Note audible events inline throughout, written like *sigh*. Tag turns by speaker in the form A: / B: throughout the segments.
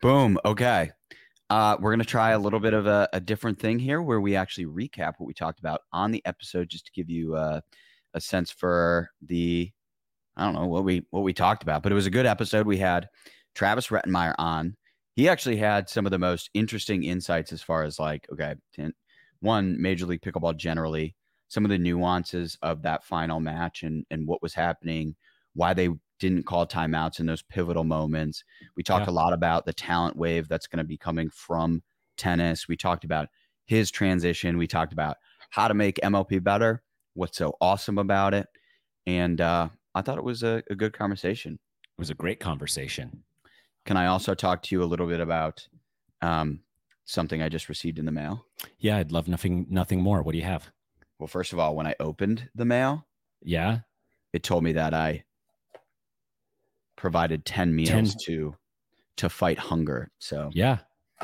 A: Boom. Okay. Uh, we're going to try a little bit of a, a, different thing here where we actually recap what we talked about on the episode just to give you uh, a sense for the, I don't know what we, what we talked about, but it was a good episode. We had Travis Rettenmaier on. He actually had some of the most interesting insights as far as like, okay, one, Major League Pickleball generally, some of the nuances of that final match and, and what was happening, why they didn't call timeouts in those pivotal moments. We talked yeah. a lot about the talent wave that's going to be coming from tennis. We talked about his transition. We talked about how to make MLP better, what's so awesome about it. And uh, I thought it was a, a good conversation.
B: It was a great conversation.
A: Can I also talk to you a little bit about um, something I just received in the mail?
B: Yeah, I'd love nothing nothing more. What do you have?
A: Well, first of all, when I opened the mail,
B: yeah,
A: it told me that I provided 10 meals 10. to to fight hunger. So
B: yeah,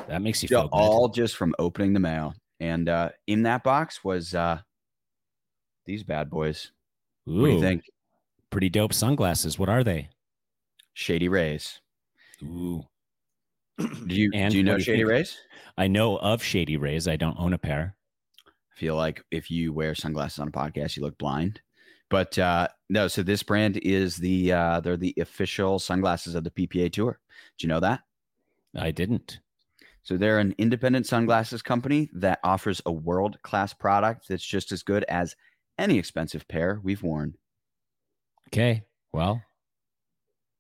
B: that makes you feel
A: all just from opening the mail. And uh, in that box was uh, these bad boys.
B: Ooh, what do you think? Pretty dope sunglasses. What are they?
A: Shady Rays.
B: Ooh.
A: Do you *clears throat* and do you know Shady you Rays?
B: I know of Shady Rays. I don't own a pair.
A: I feel like if you wear sunglasses on a podcast, you look blind. But uh, no, so this brand is the uh, they're the official sunglasses of the PPA Tour. Do you know that?
B: I didn't.
A: So they're an independent sunglasses company that offers a world class product that's just as good as any expensive pair we've worn.
B: Okay, well,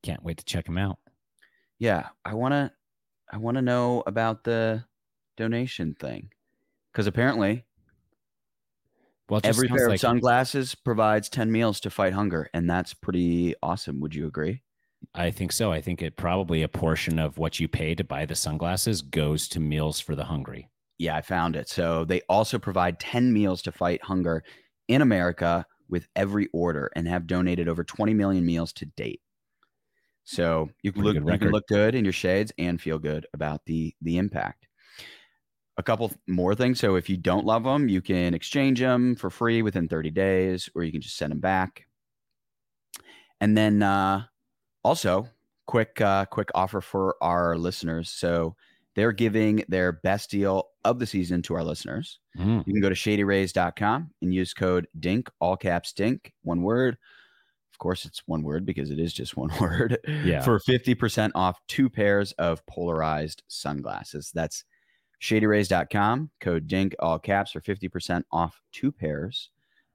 B: can't wait to check them out.
A: Yeah, I want to I want to know about the donation thing because apparently well, every pair like- of sunglasses provides 10 meals to fight hunger, and that's pretty awesome. Would you agree?
B: I think so. I think it probably a portion of what you pay to buy the sunglasses goes to meals for the hungry.
A: Yeah, I found it. So they also provide 10 meals to fight hunger in America with every order and have donated over 20 million meals to date. So you can look you can look good in your shades and feel good about the the impact a couple more things. So if you don't love them, you can exchange them for free within 30 days, or you can just send them back. And then uh, also, quick uh, quick offer for our listeners. So they're giving their best deal of the season to our listeners. Mm. You can go to shadyrays.com and use code DINK, all caps DINK, one word. Of course, it's one word because it is just *laughs* one word.
B: Yeah.
A: For 50% off two pairs of polarized sunglasses. That's shadyrays.com, code DINK, all caps, for 50% off two pairs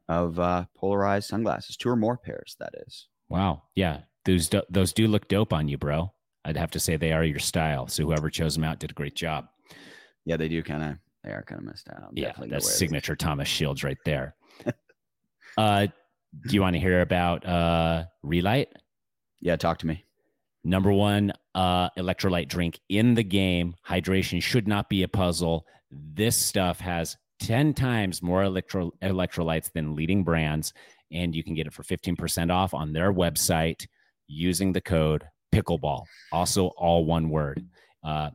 A: of uh, polarized sunglasses, two or more pairs, that is.
B: Wow. Yeah. Those, do, those do look dope on you, bro. I'd have to say they are your style. So whoever chose them out did a great job.
A: Yeah, they do kind of, they are kind of messed out.
B: yeah, that's signature Thomas Shields right there. *laughs* uh, do you want to hear about uh, Re-Lyte?
A: Yeah, talk to me.
B: Number one uh, electrolyte drink in the game. Hydration should not be a puzzle. This stuff has 10 times more electro- electrolytes than leading brands, and you can get it for 15% off on their website using the code pickleball. Also, all one word. Uh,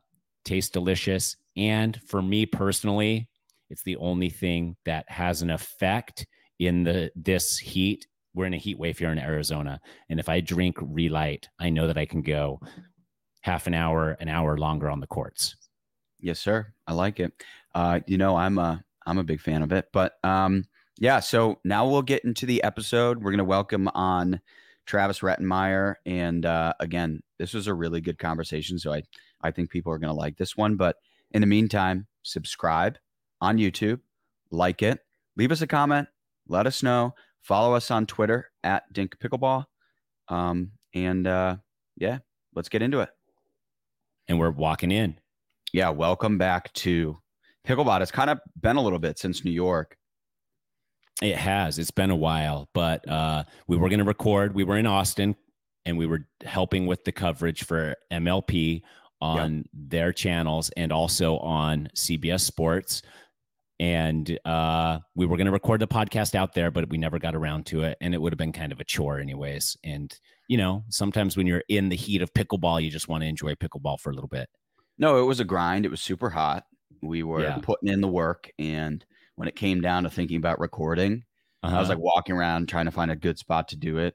B: tastes delicious. And for me personally, it's the only thing that has an effect in the this heat we're in a heat wave here in Arizona. And if I drink Re-Lyte, I know that I can go half an hour, an hour longer on the courts.
A: Yes, sir. I like it. Uh, you know, I'm a I'm a big fan of it. But um, yeah, so now we'll get into the episode. We're gonna welcome on Travis Rettenmaier. And uh, again, this was a really good conversation. So I, I think people are gonna like this one. But in the meantime, subscribe on YouTube, like it, leave us a comment, let us know. Follow us on Twitter at Dink Pickleball. Um, and uh, yeah, let's get into it.
B: And we're walking in.
A: Yeah, welcome back to Pickleball. It's kind of been a little bit since New York.
B: It has. It's been a while, but uh, we were going to record. We were in Austin and we were helping with the coverage for MLP on their channels and also on CBS Sports and uh, we were going to record the podcast out there, but we never got around to it, and it would have been kind of a chore, anyways. And you know, sometimes when you're in the heat of pickleball, you just want to enjoy pickleball for a little bit.
A: No, it was a grind. It was super hot. We were yeah. putting in the work, and when it came down to thinking about recording, uh-huh. I was uh-huh. like walking around trying to find a good spot to do it,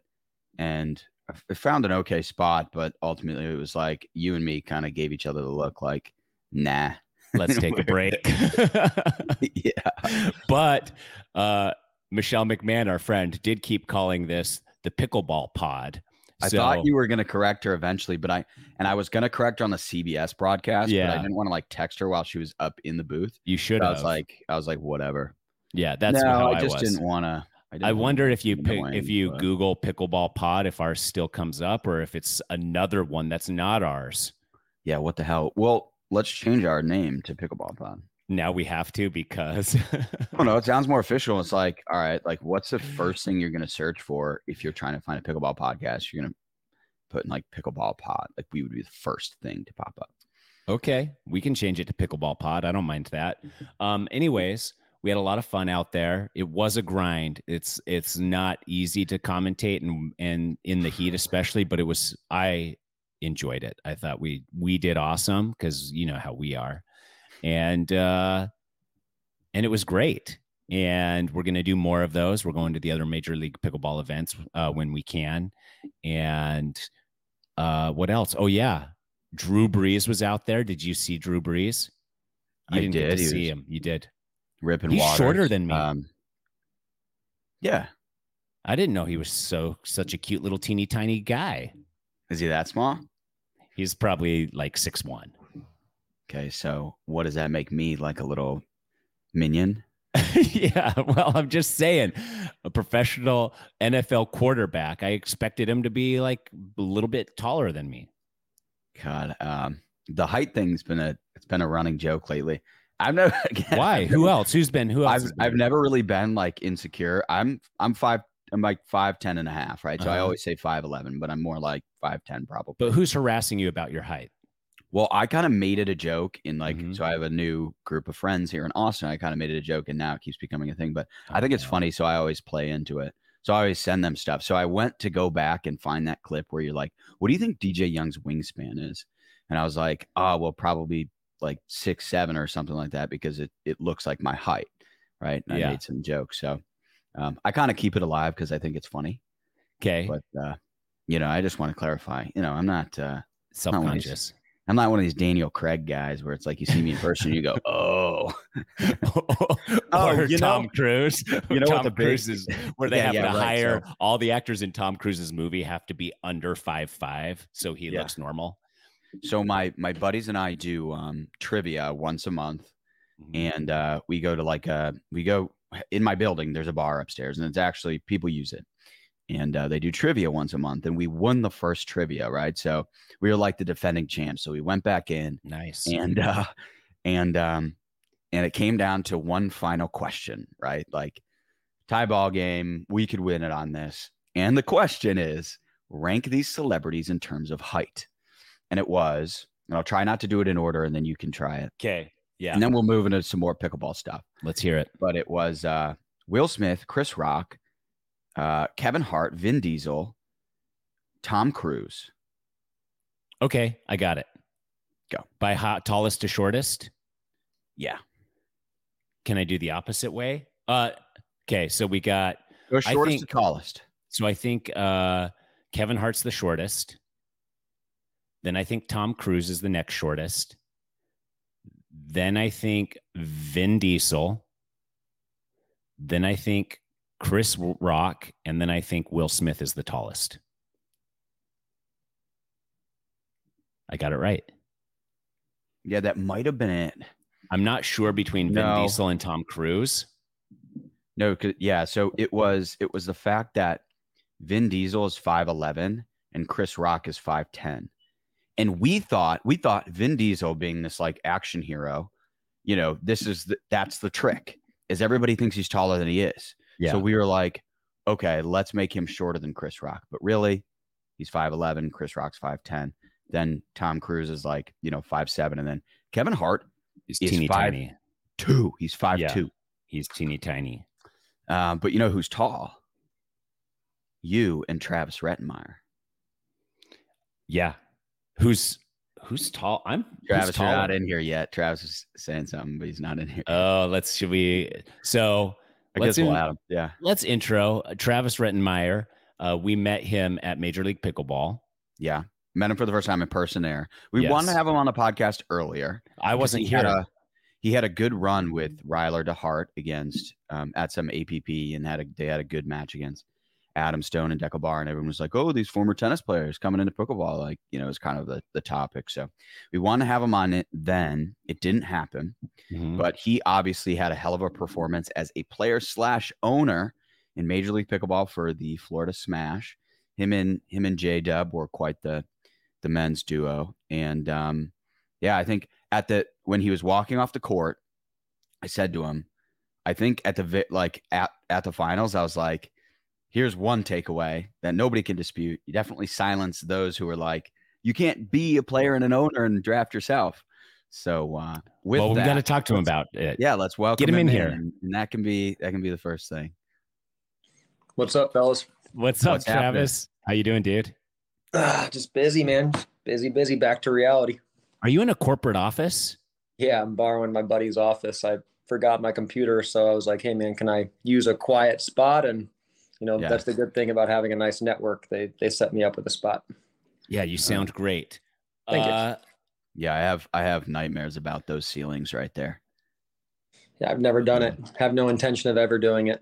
A: and I found an okay spot, but ultimately it was like you and me kind of gave each other the look like, nah.
B: Let's take a break. *laughs*
A: yeah.
B: But uh, Michelle McMahon, our friend, did keep calling this the pickleball pod.
A: I
B: So-
A: thought you were going to correct her eventually, but I and I was going to correct her on the CBS broadcast, but
B: Yeah.
A: I didn't want to like text her while she was up in the booth.
B: you should
A: I
B: have.
A: was like, I was like, whatever.
B: yeah, that's
A: no,
B: how
A: I
B: I,
A: just didn't want to.
B: I wonder if you pick, if you
A: but-
B: Google pickleball pod, if ours still comes up, or if it's another one that's not ours.
A: Yeah, what the hell? Well, let's change our name to Pickleball Pod.
B: Now we have to because
A: I don't know. It sounds more official. It's *laughs* like, all right, like what's the first thing you're going to search for if you're trying to find a pickleball podcast? You're going to put in like pickleball pod. Like we would be the first thing to pop up.
B: Okay, we can change it to pickleball pod. I don't mind that. *laughs* Um, anyways, we had a lot of fun out there. It was a grind. It's it's not easy to commentate and and in the heat especially, but it was I enjoyed it. I thought we we did awesome because you know how we are, and uh, and it was great. And we're gonna do more of those. We're going to the other major league pickleball events uh, when we can, and uh, what else? Oh yeah, Drew Brees was out there. Did you see Drew Brees? You
A: I
B: didn't get to
A: He
B: see him. You did.
A: Ripping
B: He's
A: water.
B: shorter than me.
A: Um, yeah.
B: I didn't know he was so such a cute little teeny tiny guy.
A: Is he that small?
B: He's probably like six one.
A: Okay. So what does that make me like a little minion? *laughs*
B: yeah, well, I'm just saying, a professional NFL quarterback. I expected him to be like a little bit taller than me.
A: God. Um, the height thing's been a, it's been a running joke lately. I've never, *laughs* again,
B: Why? Who else? Who's been? Who else?
A: I've,
B: been?
A: I've never really been like insecure. I'm I'm five I'm like five ten and a half, right? So I
B: Uh-huh.
A: always say five eleven, but I'm more like five ten probably.
B: But who's harassing you about your height?
A: well, I kind of made it a joke in like
B: Mhm.
A: so I have a new group of friends here in Austin. I kind of made it a joke and now it keeps becoming a thing. But I think it's
B: Oh,
A: funny, so I always play into it. So I always send them stuff. So I went to go back and find that clip where you're like, what do you think DJ Young's wingspan is? And I was like, oh, well, probably like six, seven or something like that because it, it looks like my height. Right. And
B: Yeah.
A: I made some jokes. So um, I kind of keep it alive because I think it's funny.
B: Okay,
A: But, uh, you know, I just want to clarify, you know, I'm not, uh,
B: self conscious.
A: I'm not one of these Daniel Craig guys where it's like you see me in person you go, *laughs* oh,
B: or *laughs*
A: Oh, you
B: Tom
A: know-
B: Cruise.
A: you know what
B: Tom
A: the big-
B: Cruise is where they
A: Yeah,
B: have
A: yeah,
B: to
A: right,
B: hire
A: so-
B: all the actors in Tom Cruise's movie have to be under five five, so he
A: Yeah.
B: looks normal.
A: So my my buddies and I do um, trivia once a month, and uh, we go to like a we go in my building. There's a bar upstairs, and it's actually people use it, and uh, they do trivia once a month. And we won the first trivia, right? So we were like the defending champs. So we went back in,
B: nice.
A: and uh, and um, and it came down to one final question, right? Like tie ball game. We could win it on this, and the question is rank these celebrities in terms of height, and it was. And I'll try not to do it in order, and then you can try it.
B: okay, yeah,
A: And then we'll move into some more pickleball stuff.
B: let's hear it.
A: But it was uh, Will Smith, Chris Rock, uh, Kevin Hart, Vin Diesel, Tom Cruise.
B: Okay, I got it.
A: Go.
B: by hot tallest to shortest.
A: Yeah.
B: Can I do the opposite way? Uh, okay, so we got
A: Go shortest
B: think-
A: to tallest.
B: So I think uh, Kevin Hart's the shortest. Then I think Tom Cruise is the next shortest. Then I think Vin Diesel. Then I think Chris Rock. And then I think Will Smith is the tallest. I got it right.
A: Yeah, that might have been it.
B: I'm not sure between Vin
A: No.
B: Diesel and Tom Cruise.
A: No, yeah. So it was it was the fact that Vin Diesel is five eleven and Chris Rock is five ten, and we thought we thought Vin Diesel being this like action hero, you know, this is the, that's the trick is everybody thinks he's taller than he is.
B: Yeah.
A: So we were like, okay, let's make him shorter than Chris Rock, but really, he's five eleven. Chris Rock's five ten. Then Tom Cruise is like you know five seven, and then Kevin Hart
B: He's
A: He's
B: teeny
A: five-
B: tiny.
A: two. He's five
B: Yeah.
A: two.
B: He's teeny tiny.
A: Um, but you know who's tall? You and Travis Rettenmaier.
B: Yeah. Who's who's tall? I'm
A: Travis, you're not in here yet. Travis is saying something, but he's not in here.
B: Oh, let's should we so
A: I
B: let's
A: guess we'll
B: in-
A: add him. Yeah.
B: let's intro uh, Travis Rettenmaier, Uh, we met him at Major League Pickleball.
A: Yeah, met him for the first time in person there. We
B: Yes.
A: wanted to have him on the podcast earlier.
B: I wasn't
A: he
B: here.
A: Had a, he had a good run with Ryler DeHart against um, at some APP and had a they had a good match against Adam Stone and Dekel Bar, and everyone was like, "Oh, these former tennis players coming into pickleball." Like you know, it's kind of the the topic. So we wanted to have him on it. Then it didn't happen,
B: Mhm.
A: but he obviously had a hell of a performance as a player slash owner in Major League Pickleball for the Florida Smash. Him and him and J Dub were quite the the men's duo, and um, yeah, I think at the when he was walking off the court, I said to him, I think at the like at at the finals, I was like, here's one takeaway that nobody can dispute. You definitely silence those who are like, you can't be a player and an owner and draft yourself. So uh, with
B: well, we
A: that,
B: got to talk to him about it.
A: yeah, let's welcome get
B: him in here.
A: and, and that can be that can be the first thing.
C: What's up, fellas?
B: What's up,
A: happening?
B: Travis? How you doing, dude?
C: Ah, just busy, man. Busy, busy. Back to reality.
B: Are you in a corporate office?
C: Yeah, I'm borrowing my buddy's office. I forgot my computer, so I was like, "Hey, man, can I use a quiet spot?" And you know,
A: Yeah.
C: that's the good thing about having a nice network. They they set me up with a spot.
B: Yeah, you sound great.
C: Thank you.
B: uh,
A: Yeah, I have I have nightmares about those ceilings right there.
C: Yeah, I've never done it. Have no intention of ever doing it.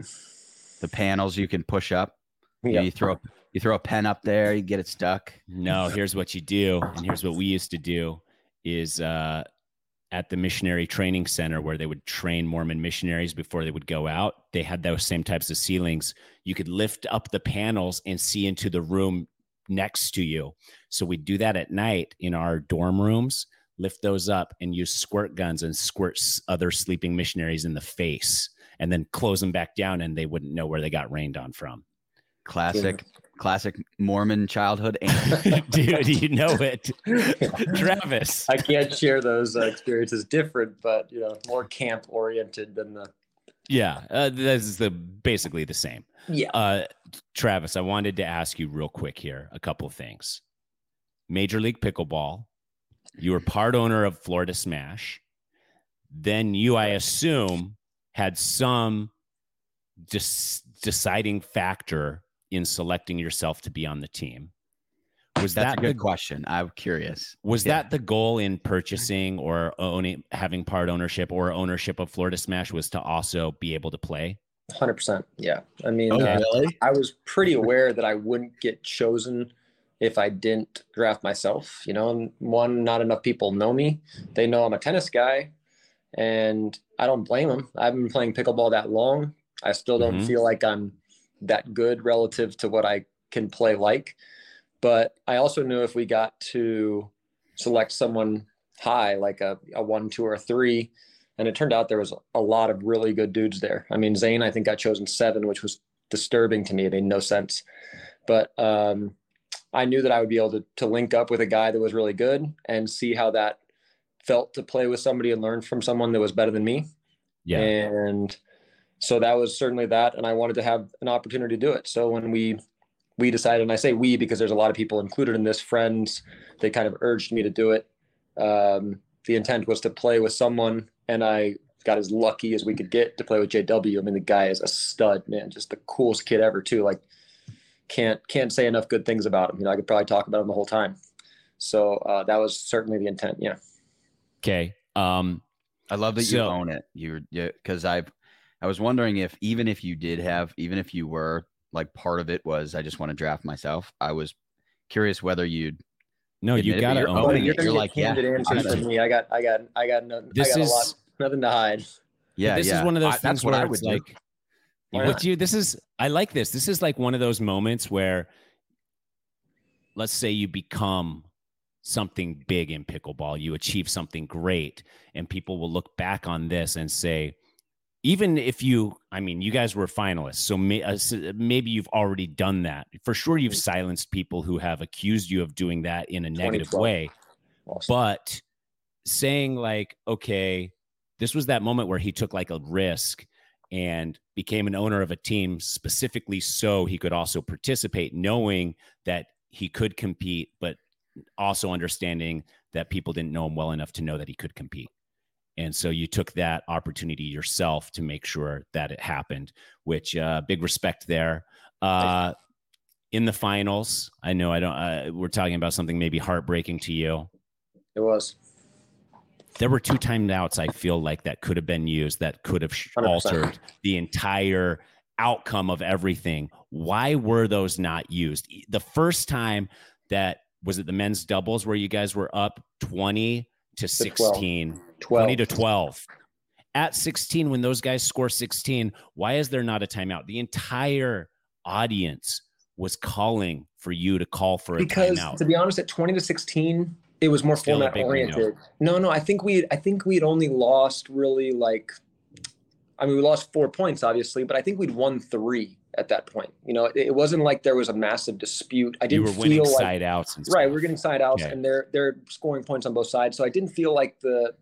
A: The panels you can push up. You, know,
C: Yeah.
A: you throw you throw a pen up there, you get it stuck.
B: No, here's what you do, and here's what we used to do: is uh, at the missionary training center where they would train Mormon missionaries before they would go out. They had those same types of ceilings. You could lift up the panels and see into the room next to you. So we'd do that at night in our dorm rooms. Lift those up and use squirt guns and squirt other sleeping missionaries in the face, and then close them back down, and they wouldn't know where they got rained on from.
A: Classic classic Mormon childhood. *laughs* anthem.
B: Dude, you know it. *laughs* Travis.
C: I can't share those uh, experiences. Different, but you know, more camp oriented than the.
B: Yeah, uh, this is the basically the same.
C: Yeah.
B: Uh, Travis, I wanted to ask you real quick here a couple of things. Major League Pickleball, you were part owner of Florida Smash. Then you, I assume, had some dis- deciding factor in selecting yourself to be on the team. Was
A: That's
B: that
A: a good
B: the,
A: question. I'm curious.
B: was
A: Yeah.
B: that the goal in purchasing or owning having part ownership or ownership of Florida Smash was to also be able to play?
C: Hundred percent. Yeah. I mean,
A: Oh,
C: uh,
A: really?
C: I was pretty aware that I wouldn't get chosen if I didn't draft myself. You know, and one, not enough people know me. They know I'm a tennis guy, and I don't blame them. I've been playing pickleball that long. I still don't
B: Mhm.
C: feel like I'm that good relative to what I can play like. But I also knew if we got to select someone high, like a, a one, two, or three, and it turned out there was a lot of really good dudes there. I mean, Zane, I think got chosen seven, which was disturbing to me. It made no sense. But um, I knew that I would be able to, to link up with a guy that was really good and see how that felt to play with somebody and learn from someone that was better than me.
B: Yeah.
C: And so that was certainly that. And I wanted to have an opportunity to do it. So when we we decided, and I say we because there's a lot of people included in this, friends, they kind of urged me to do it. Um, the intent was to play with someone, and I got as lucky as we could get to play with JW. I mean, the guy is a stud, man, just the coolest kid ever, too. Like, can't can't say enough good things about him. You know, I could probably talk about him the whole time. So uh, that was certainly the intent. Yeah.
B: Okay. Um,
A: I love that you own it. you're because I've I was wondering if even if you did have even if you were like part of it was I just want to draft myself. I was curious whether you'd
B: no, you gotta own
A: owning
B: it.
C: you're
A: You're like, yeah,
C: candid answers
A: I'm
C: from me. I got, I got, I got, no,
B: This
C: I got
B: is-
C: a lot, nothing to hide.
A: yeah
B: this
A: yeah.
B: is one of those
A: I-
B: things
A: that's what I would
B: like
C: Why
B: with you. This is I like this. This is like one of those moments where, let's say you become something big in pickleball, you achieve something great, and people will look back on this and say, even if you, I mean, you guys were finalists, so may, uh, s- maybe you've already done that. For sure, you've silenced people who have accused you of doing that in a negative
C: 2012.
B: way.
C: Awesome.
B: but saying like okay this was that moment where he took like a risk and became an owner of a team specifically so he could also participate knowing that he could compete but also understanding that people didn't know him well enough to know that he could compete and so you took that opportunity yourself to make sure that it happened which uh big respect there uh in the finals. I know I don't. Uh, we're talking about something maybe heartbreaking to you.
C: It was.
B: There were two timeouts. I feel like that could have been used. That could have
C: 100%.
B: altered the entire outcome of everything. Why were those not used? The first time that was it the men's doubles where you guys were up twenty to 16,
C: 12.
B: 20 to 12. At 16, when those guys score 16, why is there not a timeout? The entire audience was calling for you to call for a
C: because
B: timeout.
C: to be honest, at 20 to 16, it was more
B: Still
C: format
B: window.
C: oriented. No, no, I think we I think we'd only lost really like I mean we lost four points obviously, but I think we'd won three at that point. You know, it, it wasn't like there was a massive dispute. I didn't
B: were winning
C: feel like
B: side outs and
C: right we're getting side outs and they're they're scoring points on both sides so i didn't feel like the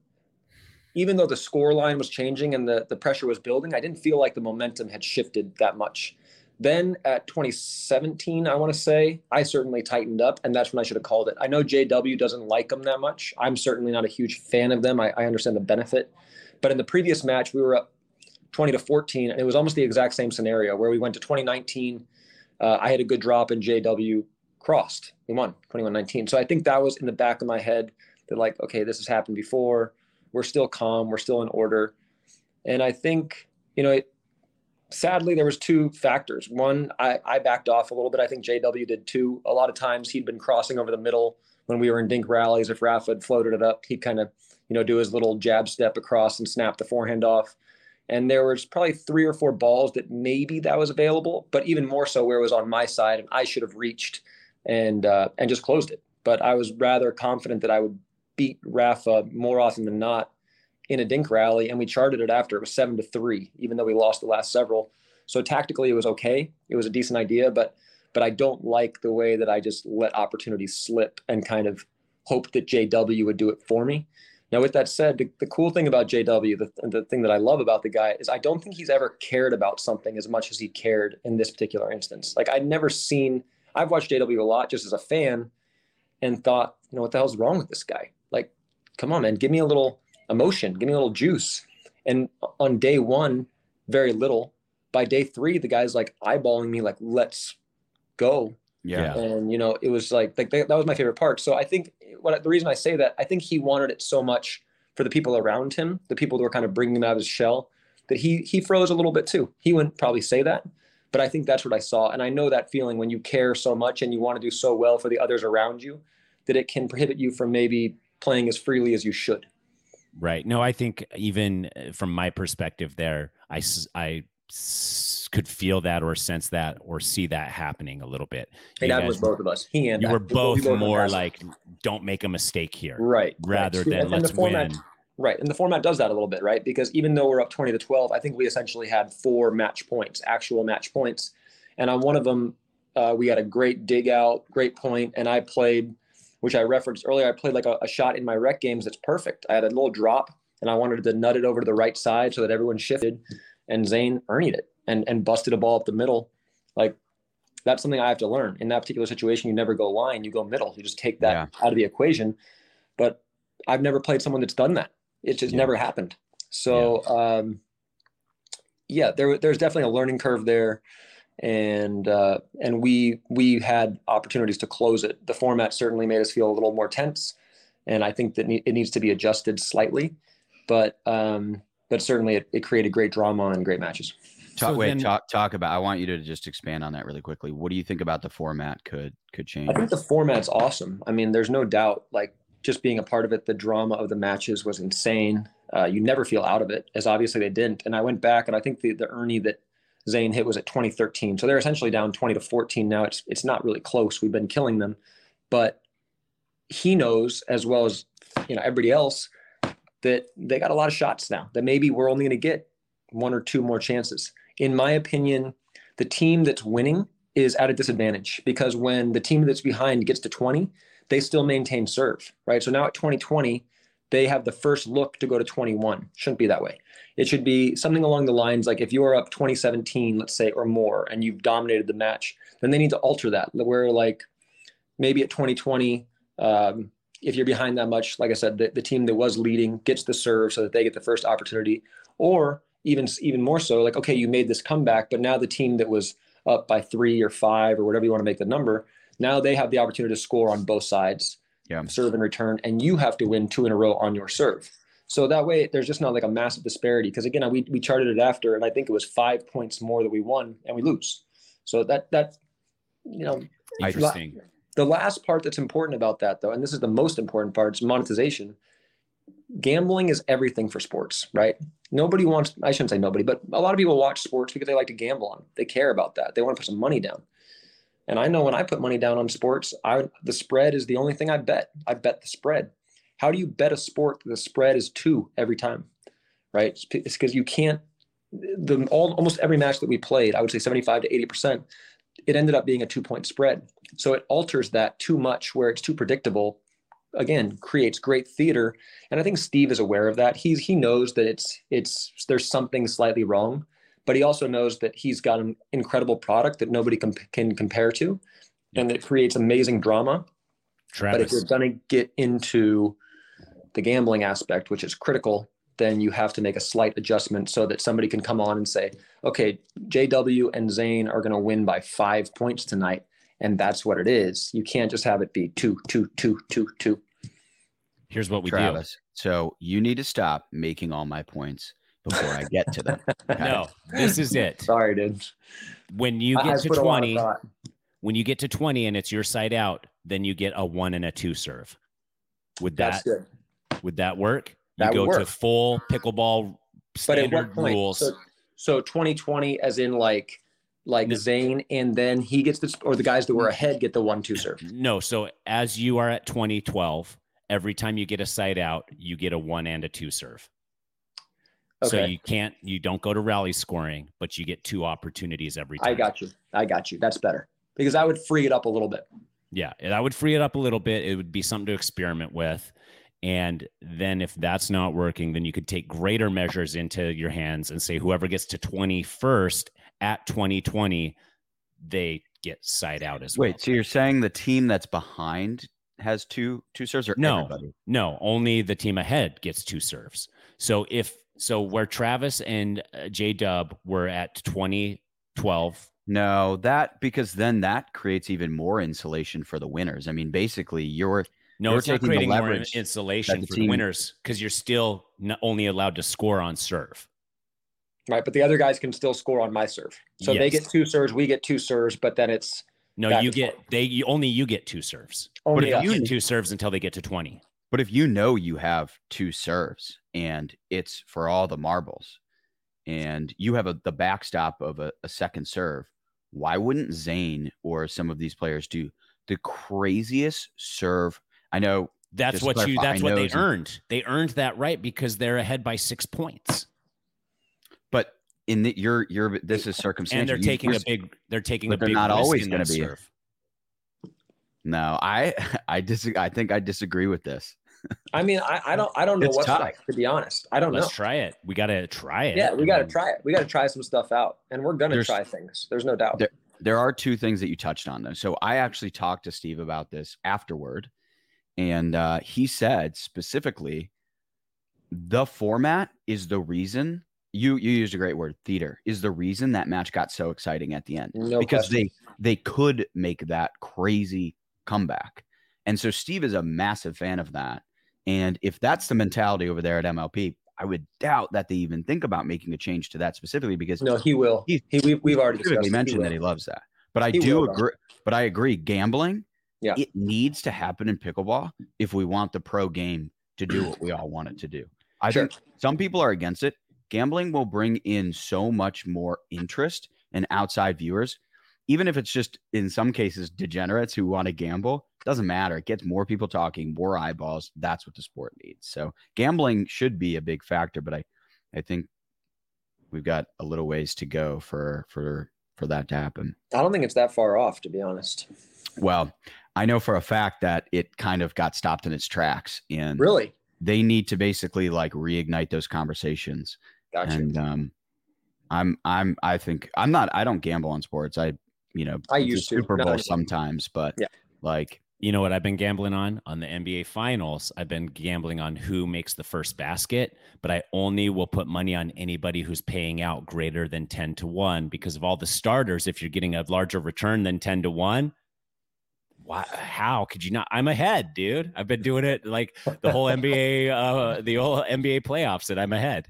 C: even though the score line was changing and the the pressure was building i didn't feel like the momentum had shifted that much then at 2017 i want to say i certainly tightened up and that's when i should have called it i know jw doesn't like them that much i'm certainly not a huge fan of them i, I understand the benefit but in the previous match we were up 20 to 14 and it was almost the exact same scenario where we went to 2019 uh, i had a good drop and jw crossed. We won 21-19. So I think that was in the back of my head that like, okay, this has happened before. We're still calm. We're still in order. And I think, you know, it, sadly there was two factors. One, I, I backed off a little bit. I think JW did too. A lot of times he'd been crossing over the middle when we were in dink rallies. If Rafa had floated it up, he'd kind of, you know, do his little jab step across and snap the forehand off. And there was probably three or four balls that maybe that was available, but even more so where it was on my side and I should have reached and uh, and just closed it. But I was rather confident that I would beat Rafa more often than not in a dink rally, and we charted it after. It was seven to three, even though we lost the last several. So tactically, it was okay. It was a decent idea, but but I don't like the way that I just let opportunities slip and kind of hope that JW would do it for me. Now, with that said, the, the cool thing about JW, the, the thing that I love about the guy is I don't think he's ever cared about something as much as he cared in this particular instance. Like I'd never seen I've watched JW a lot just as a fan and thought, you know, what the hell's wrong with this guy? Like, come on, man, give me a little emotion, give me a little juice. And on day one, very little. By day three, the guy's like eyeballing me, like, let's go.
A: Yeah.
B: Yeah.
C: And you know, it was like, like that, that was my favorite part. So I think what the reason I say that, I think he wanted it so much for the people around him, the people that were kind of bringing him out of his shell, that he he froze a little bit too. He wouldn't probably say that, but I think that's what I saw. And I know that feeling when you care so much and you want to do so well for the others around you that it can prohibit you from maybe playing as freely as you should.
B: Right. No, I think even uh, from my perspective there, I, I s- could feel that or sense that or see that happening a little bit.
C: And
B: You
C: that was both of us. He and
B: you
C: I.
B: were
C: We
B: both more like, don't make a mistake here,
C: right
B: rather
C: right.
B: than
C: And
B: let's
C: format-
B: win.
C: Right. And the format does that a little bit, right? Because even though we're up 20 to 12, I think we essentially had four match points, actual match points. And on one of them, uh, we had a great dig out, great point, and I played, which I referenced earlier, I played like a, a shot in my rec games that's perfect. I had a little drop and I wanted to nut it over to the right side so that everyone shifted. And Zane earned it and, and busted a ball up the middle. Like that's something I have to learn. In that particular situation, you never go line, you go middle. You just take that
A: Yeah.
C: out of the equation. But I've never played someone that's done that. It just
B: Yeah.
C: never happened. So um, yeah, there there's definitely a learning curve there, and uh, and we we had opportunities to close it. The format certainly made us feel a little more tense, and I think that ne- it needs to be adjusted slightly, but um, but certainly it, it created great drama and great matches.
A: Talk,
B: So
A: wait,
B: then-
A: talk talk about. I want you to just expand on that really quickly. What do you think about the format could could change?
C: I think the format's awesome. I mean, there's no doubt. Like just being a part of it, the drama of the matches was insane. Uh, you never feel out of it, as obviously they didn't. And I went back, and I think the the Ernie that Zane hit was at 2013, so they're essentially down 20 to 14 now. It's it's not really close. We've been killing them, but he knows as well as you know everybody else that they got a lot of shots now. That maybe we're only going to get one or two more chances. In my opinion, the team that's winning is at a disadvantage because when the team that's behind gets to 20, they still maintain serve, right? So now at 2020, they have the first look to go to 21. Shouldn't be that way. It should be something along the lines like if you are up 2017, let's say, or more, and you've dominated the match, then they need to alter that. Where like maybe at 2020, um, if you're behind that much, like I said, the, the team that was leading gets the serve so that they get the first opportunity, or even even more so, like okay, you made this comeback, but now the team that was up by three or five or whatever you want to make the number. Now they have the opportunity to score on both sides,
A: Yeah.
C: serve and return, and you have to win two in a row on your serve. So that way, there's just not like a massive disparity. Because again, we we charted it after, and I think it was five points more that we won and we lose. So that that you know
B: Interesting.
C: the last part that's important about that, though, and this is the most important part, is monetization. Gambling is everything for sports, right? Nobody wants, I shouldn't say nobody, but a lot of people watch sports because they like to gamble on. They care about that. They want to put some money down. And I know when I put money down on sports, I the spread is the only thing I bet. I bet the spread. How do you bet a sport? The spread is two every time, right? It's because you can't. The all, almost every match that we played, I would say seventy-five to eighty percent, it ended up being a two-point spread. So it alters that too much, where it's too predictable. Again, creates great theater, and I think Steve is aware of that. He's he knows that it's it's there's something slightly wrong, but he also knows that he's got an incredible product that nobody com- can compare to, and it creates amazing drama. Travis. But if you're going to get into the gambling aspect, which is critical, then you have to make a slight adjustment so that somebody can come on and say, okay, JW and Zane are going to win by five points tonight. And that's what it is. You can't just have it be two, two, two, two, two.
B: here's what we
A: Travis. So you need to stop making all my points before I get to them.
B: do. *laughs* *laughs* No, this is it.
C: Sorry, dude.
B: When you get
C: I
B: to
C: put a lot of
B: 20, when you get to 20 and it's your side out, then you get a one and a two serve. Would
C: That's
B: that
C: good.
B: Would that work? You
C: That
B: go
C: would
B: to full pickleball standard rules.
C: So, so 2020, as in like, like. Zane, and then he gets this, or the guys that were ahead get the one, two serve.
B: No, so as you are at 2012, every time you get a side out, you get a one and a two serve.
C: Okay.
B: So you can't, you don't go to rally scoring, but you get two opportunities every time.
C: I got you. I got you. That's better because I would free it up a little bit.
B: Yeah, I would free it up a little bit. It would be something to experiment with. And then if that's not working, then you could take greater measures into your hands and say whoever gets to 21st at 2020, they get side out as well.
A: Wait, so you're saying the team that's behind has two two serves or
B: No.
A: everybody?
B: No, only the team ahead gets two serves. So if so, where Travis and uh, J Dub were at 2012,
A: No, that because then that creates even more insulation for the winners. I mean, basically, you're
B: no,
A: You're
B: it's not
A: taking the
B: creating more insulation
A: the
B: for the winners because you're still not only allowed to score on serve.
C: Right. But the other guys can still score on my serve. So they get two serves, we get two serves, but then it's
B: No, you
C: and
B: get they you, only you get two serves.
C: only
A: if
C: us.
B: You get two serves until they get to 20.
A: But if you know you have two serves and it's for all the marbles and you have a, the backstop of a, a second serve, why wouldn't Zane or some of these players do the craziest serve? I know
B: That's
A: Just to
B: what you that's
A: I
B: what they
A: it's-
B: earned. They earned that right because they're ahead by 6 points.
A: but in the, you're you're this is circumstantial.
B: And they're
A: You-
B: taking
A: we're
B: a big they're taking
A: but
B: a
A: they're
B: big
A: not
B: risk
A: always
B: in
A: gonna
B: that
A: be.
B: serve.
A: No, I *laughs* I disagree. I think I disagree with this.
C: I mean, I, I don't I don't know
A: It's
C: what's
A: tough.
C: right, to be honest. I don't know.
B: Let's
C: know.
B: try it. We got to try it.
C: Yeah, we gotta
B: mm.
C: try it. We gotta try some stuff out. And we're gonna
A: There's-
C: try things. There's no doubt.
A: There- There are two things that you touched on though. So I actually talked to Steve about this afterward, and uh, he said specifically, the format is the reason you you used a great word theater is the reason that match got so exciting at the end
C: no
A: because
C: question.
A: they they could make that crazy comeback. And so Steve is a massive fan of that. And if that's the mentality over there at MLP, I would doubt that they even think about making a change to that specifically because
C: No, he will.
A: He-
C: He, we, we've already
A: mentioned that he loves that. But I
C: He
A: do agree. But I agree. Gambling,
C: Yeah.
A: it needs to happen in pickleball if we want the pro game to do what we all want it to do. I
C: Sure.
A: think some people are against it. Gambling will bring in so much more interest and outside viewers, even if it's just in some cases degenerates who want to gamble. Doesn't matter. It gets more people talking, more eyeballs. That's what the sport needs. So gambling should be a big factor, but I, I think we've got a little ways to go for for for that to happen.
C: I don't think it's that far off, to be honest.
A: Well, I know for a fact that it kind of got stopped in its tracks, and
C: Really?
A: they need to basically like reignite those conversations.
C: Gotcha.
A: And um, I'm I'm I think I'm not I don't gamble on sports. I you know
C: I
A: it's a
C: used.
A: Super
C: Not
A: Bowl
C: anymore.
A: sometimes, but
C: Yeah.
A: like
B: you know what I've been gambling on on the NBA finals? I've been gambling on who makes the first basket, but I only will put money on anybody who's paying out greater than 10 to 1 because of all the starters. If you're getting a larger return than 10 to 1, why, how could you not? I'm ahead, dude. I've been doing it like the whole *laughs* NBA, uh, the whole NBA playoffs, and I'm ahead.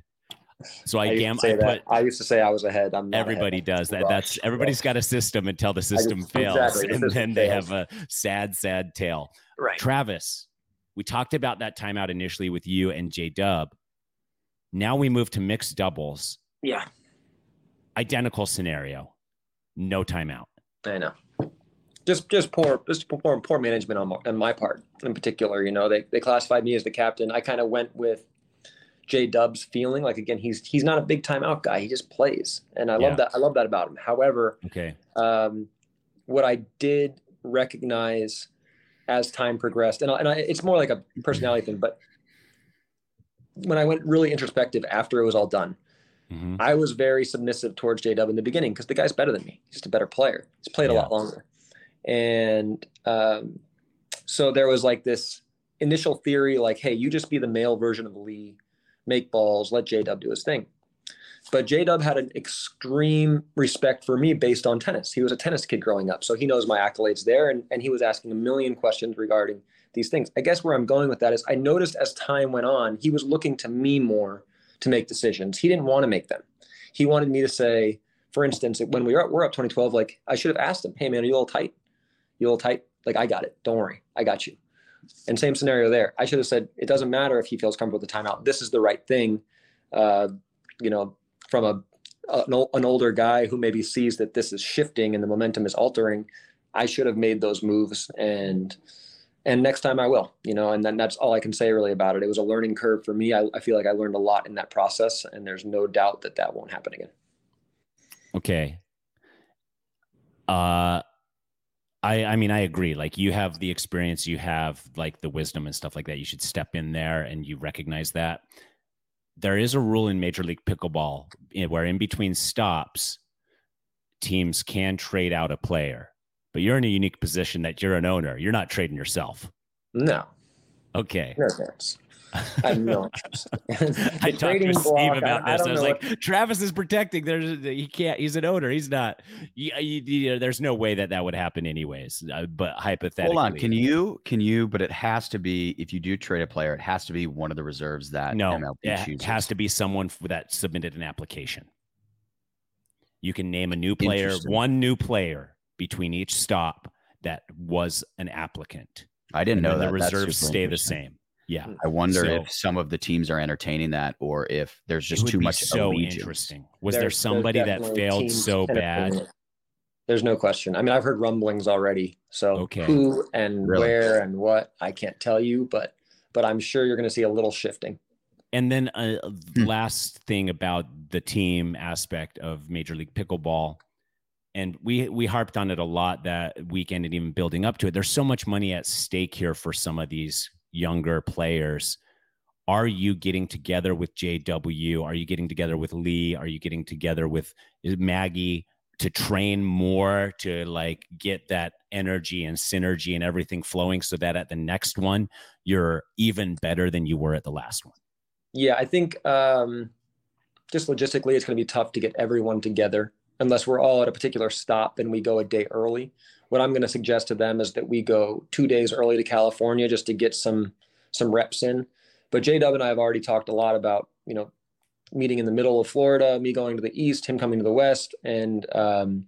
B: So I,
C: I,
B: gam-
C: I,
B: put.
C: I used to say I was ahead. I'm
B: everybody
C: ahead.
B: does that.
C: Rush,
B: That's everybody's
C: rush.
B: got a system until the system
C: just-
B: fails,
C: exactly, the
B: and
C: system
B: then they have a sad, sad tale.
C: right.
B: Travis, we talked about that timeout initially with you and J Dub. Now we move to mixed doubles.
C: Yeah,
B: Identical scenario. No timeout.
C: I know. Just just poor just poor poor management on my, on my part in particular. You know, they they classified me as the captain. I kind of went with J Dub's feeling like again he's he's not a big timeout guy. He just plays, and I
B: Yeah.
C: love that. I love that about him. However,
B: Okay.
C: um, what I did recognize as time progressed, and, I, and I, it's more like a personality thing, but when I went really introspective after it was all done,
B: Mhm.
C: I was very submissive towards J Dub in the beginning because the guy's better than me. He's just a better player. He's played a lot longer. And um, so there was like this initial theory like, hey, you just be the male version of Lea, make balls, let J Dub do his thing. But J Dub had an extreme respect for me based on tennis. He was a tennis kid growing up. So he knows my accolades there. And, and he was asking a million questions regarding these things. I guess where I'm going with that is I noticed as time went on, he was looking to me more to make decisions. He didn't want to make them. He wanted me to say, for instance, when we were, we're up 2012, like I should have asked him, hey man, are you a little tight? You a little tight? Like I got it. Don't worry. I got you. And same scenario there. I should have said, it doesn't matter if he feels comfortable with the timeout. This is the right thing. Uh, you know, from a an, an older guy who maybe sees that this is shifting and the momentum is altering, I should have made those moves and and next time I will, you know, and then that's all I can say really about it. It was a learning curve for me. I, I feel like I learned a lot in that process, and there's no doubt that that won't happen again.
B: Okay. Uh I I mean I agree. Like you have the experience, you have like the wisdom and stuff like that. You should step in there and you recognize that. There is a rule in Major League Pickleball eh, where in between stops teams can trade out a player. But you're in a unique position that you're an owner. You're not trading yourself.
C: No,
B: Okay.
C: no chance. I have no interest. *laughs* *laughs*
B: I talked
C: trading
B: to Steve
C: block,
B: about
C: I, I
B: this. I,
C: don't
B: was like,
C: what-
B: Travis is protecting. There's he can't. He's an owner. He's not. You, you, you- there's no way that that would happen anyways. Uh, but hypothetically,
A: Hold on. Can you? Can you? But it has to be. If you do trade a player, it has to be one of the reserves that
B: No,
A: MLP
B: it
A: chooses.
B: has to be someone that submitted an application. You can name a new player, one new player between each stop that was an applicant.
A: I didn't
B: and
A: know that.
B: the reserves stay the same. Yeah,
A: I wonder
B: So-
A: if some of the teams are entertaining that, or if there's
B: it
A: just
B: would
A: too
B: be
A: much
B: so
A: allegiance.
B: interesting. Was
C: There's-
B: there somebody that failed so bad?
C: There's no question. I mean, I've heard rumblings already. So
B: Okay.
C: who and
A: Really?
C: where and what I can't tell you, but but I'm sure you're going to see a little shifting.
B: And then uh,
A: Hmm.
B: last thing about the team aspect of Major League Pickleball, and we we harped on it a lot that weekend and even building up to it. There's so much money at stake here for some of these younger players. Are you getting together with JW? Are you getting together with Lea? Are you getting together with Maggie to train more to like get that energy and synergy and everything flowing so that at the next one you're even better than you were at the last one?
C: Yeah, I think um, just logistically, it's going to be tough to get everyone together unless we're all at a particular stop and we go a day early. What I'm going to suggest to them is that we go two days early to California just to get some some reps in. But J Dub and I have already talked a lot about you know meeting in the middle of Florida, me going to the east, him coming to the west, and um,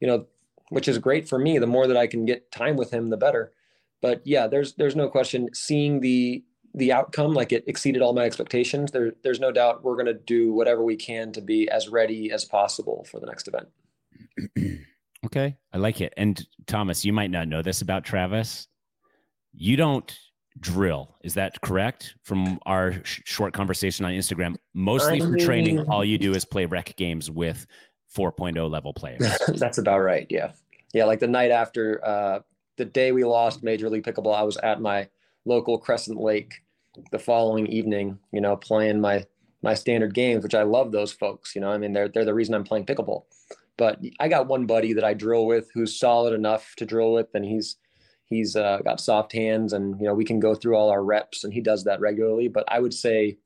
C: you know, which is great for me. The more that I can get time with him, the better. But yeah, there's there's no question. Seeing the the outcome like it exceeded all my expectations there there's no doubt we're going to do whatever we can to be as ready as possible for the next event *clears throat*
B: Okay, I like it. And Thomas, you might not know this about Travis. You don't drill, is that correct? From our sh- short conversation on Instagram, mostly
C: I
B: for training, all you do is play rec games with 4.0 level players. *laughs*
C: that's about right yeah yeah like the night after uh the day we lost major league pickleball i was at my local crescent lake the following evening you know playing my my standard games which i love those folks you know i mean they're they're the reason i'm playing pickleball but i got one buddy that i drill with who's solid enough to drill with and he's He's uh, got soft hands, and you know we can go through all our reps, and he does that regularly. But I would say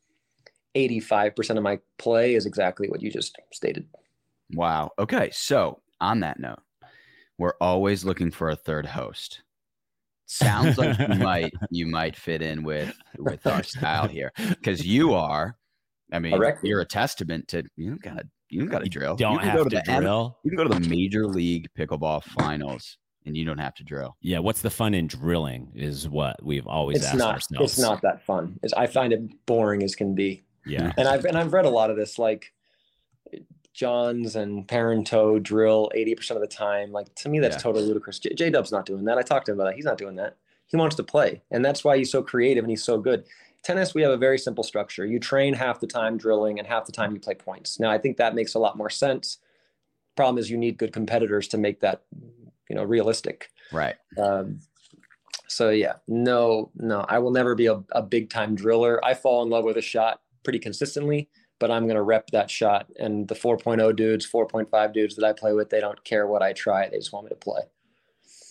C: 85% of my play is exactly what you just stated.
A: Wow. Okay. So on that note, we're always looking for a third host. Sounds like you *laughs* might you might fit in with with our style here because you are. I mean, you're a testament to you got to you got to drill.
B: Don't
A: you
B: can have go to, to drill.
A: M- you can go to the major league pickleball finals and you don't have to drill.
B: Yeah, what's the fun in drilling? Is what we've always
C: it's
B: asked
C: not,
B: ourselves.
C: It's not that fun. It's, I find it boring as can be.
B: Yeah,
C: and I've and I've read a lot of this. Like Johns and Parenteau drill 80% of the time. Like to me, that's yeah. totally ludicrous. J, Dub's not doing that. I talked to him about that. He's not doing that. He wants to play. And that's why he's so creative and he's so good. Tennis, we have a very simple structure. You train half the time drilling and half the time you play points. Now I think that makes a lot more sense. Problem is you need good competitors to make that, you know, realistic.
A: Right.
C: Um, so yeah, no, no, I will never be a, a big time driller. I fall in love with a shot pretty consistently but I'm going to rep that shot. And the 4.0 dudes, 4.5 dudes that I play with, they don't care what I try. They just want me to play.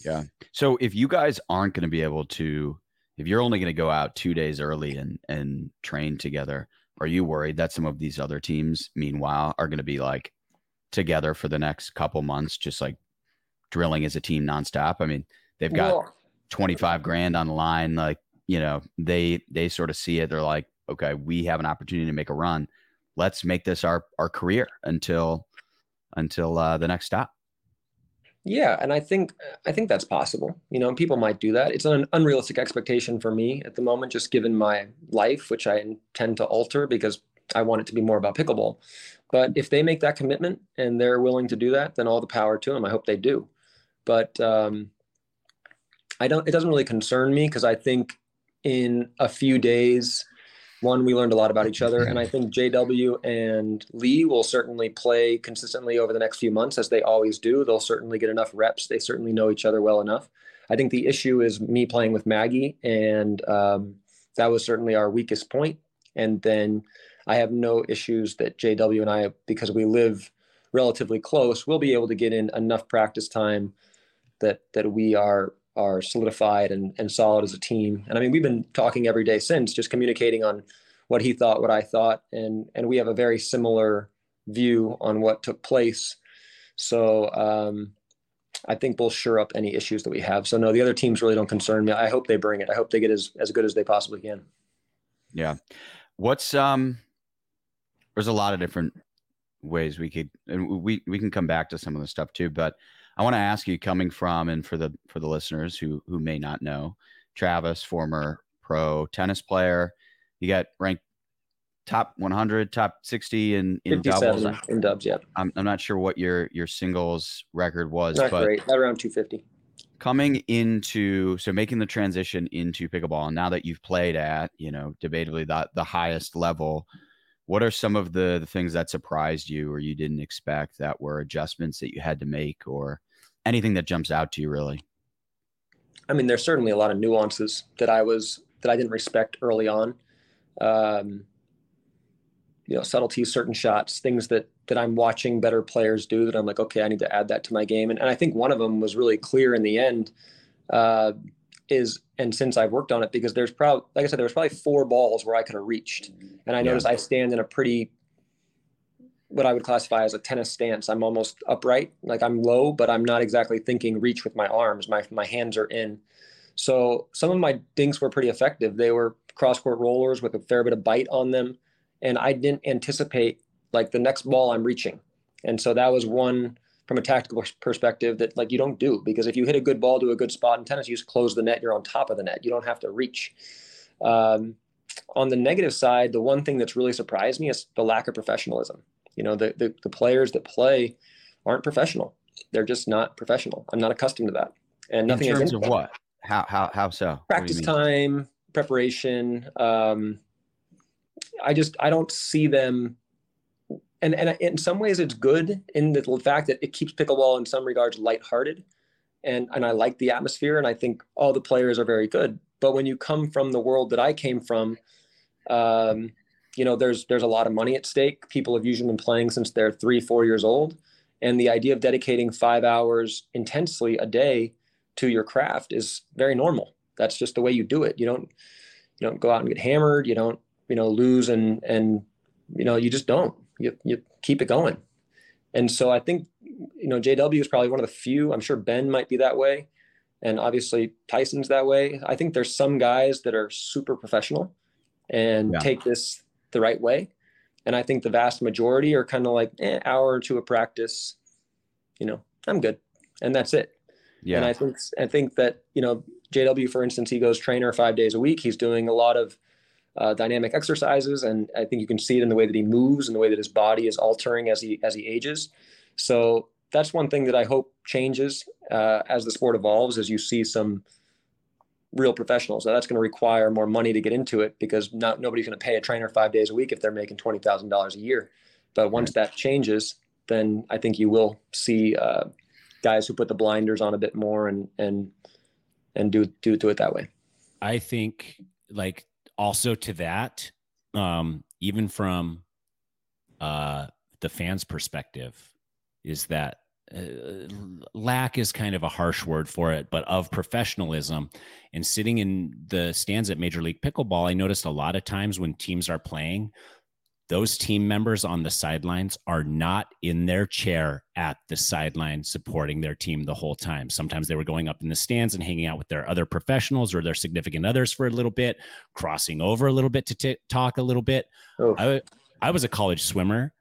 A: Yeah. So if you guys aren't going to be able to, if you're only going to go out two days early and, and train together, are you worried that some of these other teams, meanwhile, are going to be like together for the next couple months, just like drilling as a team nonstop? I mean, they've got well, 25 grand on the line. Like, you know, they, they sort of see it. They're like, okay, we have an opportunity to make a run let's make this our our career until until uh, the next stop.
C: Yeah, and I think I think that's possible. You know, people might do that. It's an unrealistic expectation for me at the moment, just given my life, which I intend to alter because I want it to be more about pickleball. But if they make that commitment and they're willing to do that, then all the power to them. I hope they do. But um, I don't. It doesn't really concern me because I think in a few days one, we learned a lot about each other. And I think JW and Lea will certainly play consistently over the next few months, as they always do. They'll certainly get enough reps. They certainly know each other well enough. I think the issue is me playing with Maggie, and um, that was certainly our weakest point. And then I have no issues that JW and I, because we live relatively close, we'll be able to get in enough practice time that that we are are solidified and, and solid as a team. And I mean, we've been talking every day since, just communicating on what he thought, what I thought, and and we have a very similar view on what took place. So um, I think we'll sure up any issues that we have. So no, the other teams really don't concern me. I hope they bring it. I hope they get as as good as they possibly can.
A: Yeah. What's um? There's a lot of different ways we could, and we we can come back to some of the stuff too, but I want to ask you, coming from and for the for the listeners who who may not know, Travis, former pro tennis player, you got ranked top 100, top 60 in in doubles.
C: In dubs, yeah.
A: I'm I'm not sure what your your singles record was,
C: not
A: but
C: great, around 250.
A: Coming into so making the transition into pickleball, and now that you've played at you know debatably the the highest level, what are some of the, the things that surprised you or you didn't expect that were adjustments that you had to make or anything that jumps out to you really?
C: I mean, there's certainly a lot of nuances that I was that I didn't respect early on. Um, you know, subtleties, certain shots, things that that I'm watching better players do that I'm like, okay, I need to add that to my game. And, and I think one of them was really clear in the end. Uh, is and since I've worked on it because there's probably like I said there was probably four balls where I could have reached and I yeah. noticed I stand in a pretty what I would classify as a tennis stance I'm almost upright like I'm low but I'm not exactly thinking reach with my arms my my hands are in so some of my dinks were pretty effective they were cross court rollers with a fair bit of bite on them and I didn't anticipate like the next ball I'm reaching and so that was one from a tactical perspective that like you don't do because if you hit a good ball to a good spot in tennis, you just close the net. You're on top of the net. You don't have to reach. Um, on the negative side, the one thing that's really surprised me is the lack of professionalism. You know, the, the, the players that play aren't professional. They're just not professional. I'm not accustomed to that. And nothing
A: in terms of what? How how how so?
C: Practice time, preparation. Um, I just I don't see them and and in some ways it's good in the fact that it keeps pickleball in some regards lighthearted and and I like the atmosphere and I think all the players are very good but when you come from the world that I came from um, you know there's there's a lot of money at stake people have usually been playing since they're 3 4 years old and the idea of dedicating 5 hours intensely a day to your craft is very normal. That's just the way you do it. You don't you don't go out and get hammered. You don't you know lose and and you know you just don't. You you keep it going. And so I think you know JW is probably one of the few. I'm sure Ben might be that way, and obviously Tyson's that way. I think there's some guys that are super professional and yeah. take this the right way, and I think the vast majority are kind of like eh, hour or two of practice. You know, I'm good, and that's it. Yeah. And I think I think that you know JW, for instance, he goes trainer five days a week. He's doing a lot of uh, dynamic exercises, and I think you can see it in the way that he moves and the way that his body is altering as he as he ages. So that's one thing that I hope changes uh, as the sport evolves, as you see some real professionals. Now that's going to require more money to get into it because not nobody's going to pay a trainer five days a week if they're making twenty thousand dollars a year. But once that changes, then I think you will see uh, guys who put the blinders on a bit more and and and do do do it that way.
B: I think like also to that, um, even from uh, the fans' perspective, is that uh, lack is kind of a harsh word for it, but of professionalism. And sitting in the stands at Major League Pickleball, I noticed a lot of times when teams are playing, those team members on the sidelines are not in their chair at the sideline supporting their team the whole time. Sometimes they were going up in the stands and hanging out with their other professionals or their significant others for a little bit, crossing over a little bit to t- talk a little bit. Oh. I, I was a college swimmer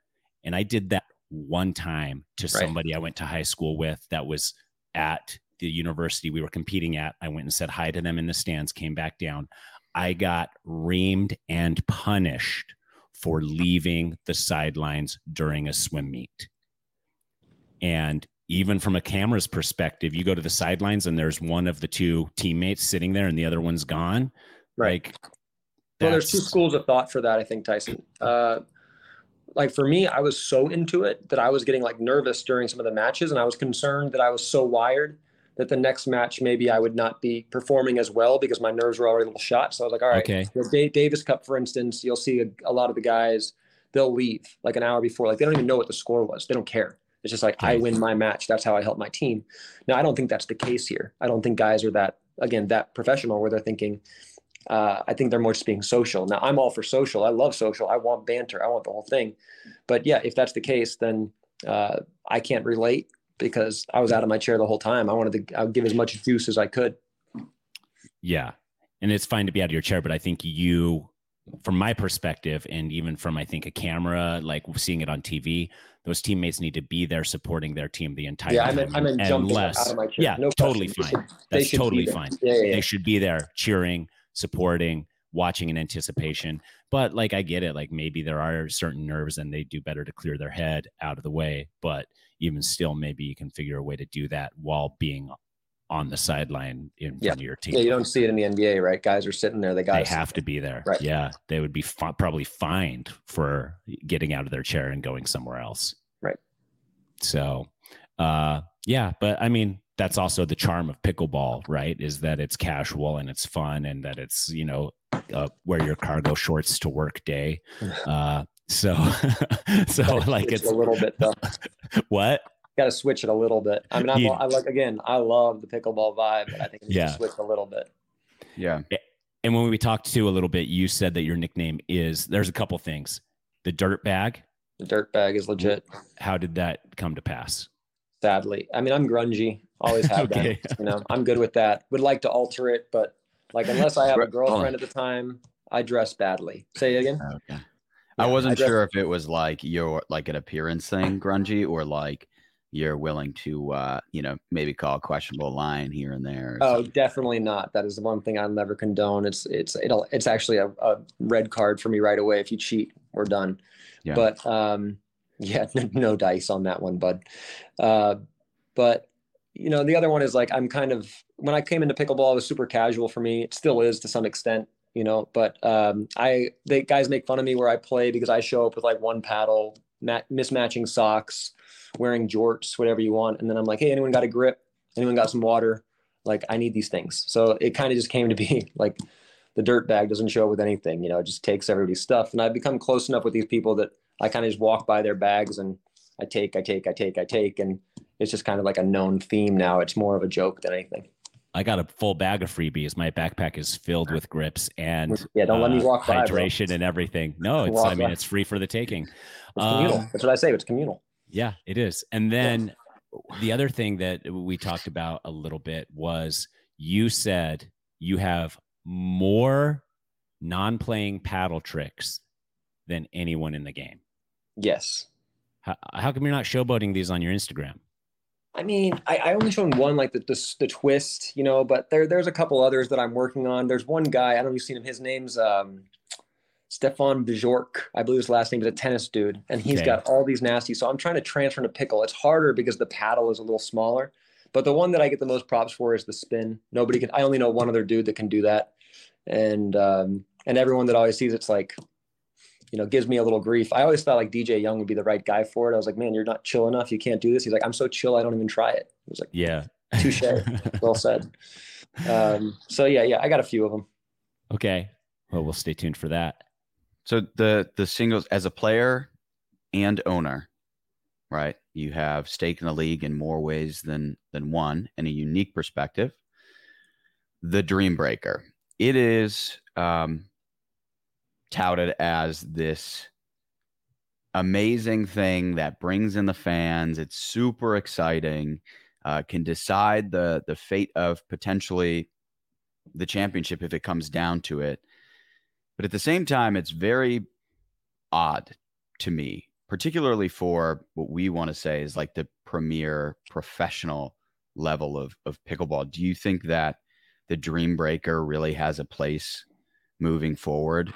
B: and I did that one time to right. somebody I went to high school with that was at the university we were competing at. I went and said hi to them in the stands, came back down. I got reamed and punished for leaving the sidelines during a swim meet. And even from a camera's perspective, you go to the sidelines and there's one of the two teammates sitting there and the other one's gone.
C: Right. Like, well, there's two schools of thought for that, I think, Tyson. Uh, like for me, I was so into it that I was getting like nervous during some of the matches and I was concerned that I was so wired that the next match maybe I would not be performing as well because my nerves were already a little shot. So I was like, all right, okay. the Davis Cup, for instance, you'll see a, a, lot of the guys they'll leave like an hour before, like they don't even know what the score was. They don't care. It's just like I win my match. That's how I help my team. Now I don't think that's the case here. I don't think guys are that again that professional where they're thinking. Uh, I think they're more just being social. Now I'm all for social. I love social. I want banter. I want the whole thing. But yeah, if that's the case, then uh, I can't relate because I was out of my chair the whole time. I wanted to I'll give as much juice as I could.
B: Yeah. And it's fine to be out of your chair, but I think you, from my perspective, and even from I think a camera, like seeing it on TV, those teammates need to be there supporting their team the entire yeah, time. Yeah,
C: I'm, I'm jumping out of my chair.
B: Yeah, no totally fine. Should, That's totally fine. Yeah, yeah. They should be there cheering, supporting, watching in anticipation. But like I get it, like maybe there are certain nerves and they do better to clear their head out of the way. But even still, maybe you can figure a way to do that while being on the sideline in
C: yeah.
B: front of your team.
C: Yeah, you don't see it in the NBA, right? Guys are sitting there. They got.
B: They have to be there. Right. Yeah, they would be fi- probably fined for getting out of their chair and going somewhere else.
C: Right.
B: So, uh, yeah, but I mean, that's also the charm of pickleball, right? Is that it's casual and it's fun, and that it's you know uh, wear your cargo shorts to work day. *laughs* Uh, so, *laughs* so like it's
C: a little bit though. *laughs*
B: what?
C: Got to switch it a little bit. I mean, I'm, I like again, I love the pickleball vibe, but I think yeah. switch a little bit.
A: Yeah.
B: And when we talked to a little bit, you said that your nickname is. There's a couple things. The dirt bag.
C: The dirt bag is legit.
B: How did that come to pass?
C: Sadly, I mean, I'm grungy. Always *laughs* have okay. been. You know, I'm good with that. Would like to alter it, but like unless I have a girlfriend at the time, I dress badly. Say it again.
A: Okay. I wasn't I sure if it was like your like an appearance thing, grungy, or like you're willing to uh, you know, maybe call a questionable line here and there.
C: Oh, something. definitely not. That is the one thing I'll never condone. It's it's it'll it's actually a, a red card for me right away. If you cheat, we're done. Yeah. But um yeah, *laughs* no dice on that one, bud. Uh but you know, the other one is like I'm kind of when I came into pickleball, it was super casual for me. It still is to some extent, you know. But um, I the guys make fun of me where I play because I show up with like one paddle, mat, mismatching socks, wearing jorts, whatever you want, and then I'm like, hey, anyone got a grip? Anyone got some water? Like I need these things. So it kind of just came to be *laughs* like the dirt bag doesn't show up with anything, you know. It just takes everybody's stuff, and I've become close enough with these people that I kind of just walk by their bags and I take, I take, I take, I take, and it's just kind of like a known theme now. It's more of a joke than anything.
B: I got a full bag of freebies. My backpack is filled with grips and
C: Yeah, don't let me
B: uh,
C: walk by, bro.
B: hydration and everything. No, it's I mean
C: by.
B: it's free for the taking.
C: It's communal.
B: Um,
C: That's what I say. It's communal.
B: Yeah, it is. And then the other thing that we talked about a little bit was you said you have more non-playing paddle tricks than anyone in the game.
C: Yes.
B: How, how come you're not showboating these on your Instagram?
C: I mean, I, I only shown one like the, the the twist, you know, but there there's a couple others that I'm working on. There's one guy I don't know if you've seen him. His name's um, Stefan Bjork, I believe his last name is a tennis dude, and he's
B: Okay.
C: got all these nasty. So I'm trying to transfer to pickle. It's harder because the paddle is a little smaller, but the one that I get the most props for is the spin. Nobody can. I only know one other dude that can do that, and um, and everyone that always sees it's like, you know, gives me a little grief. I always thought like DJ Young would be the right guy for it. I was like, man, you're not chill enough. You can't do this. He's like, I'm so chill, I don't even try it. I was like,
B: Yeah.
C: Touche. *laughs* well said. Um, so yeah, yeah, I got a few of them.
B: okay. Well, we'll stay tuned for that.
A: So the the singles as a player and owner, right? You have stake in the league in more ways than than one, and a unique perspective. The Dream Breaker. It is um, touted as this amazing thing that brings in the fans. It's super exciting. Uh, can decide the the fate of potentially the championship if it comes down to it. But at the same time, it's very odd to me, particularly for what we want to say is like the premier professional level of, of pickleball. Do you think that the Dream Breaker really has a place moving forward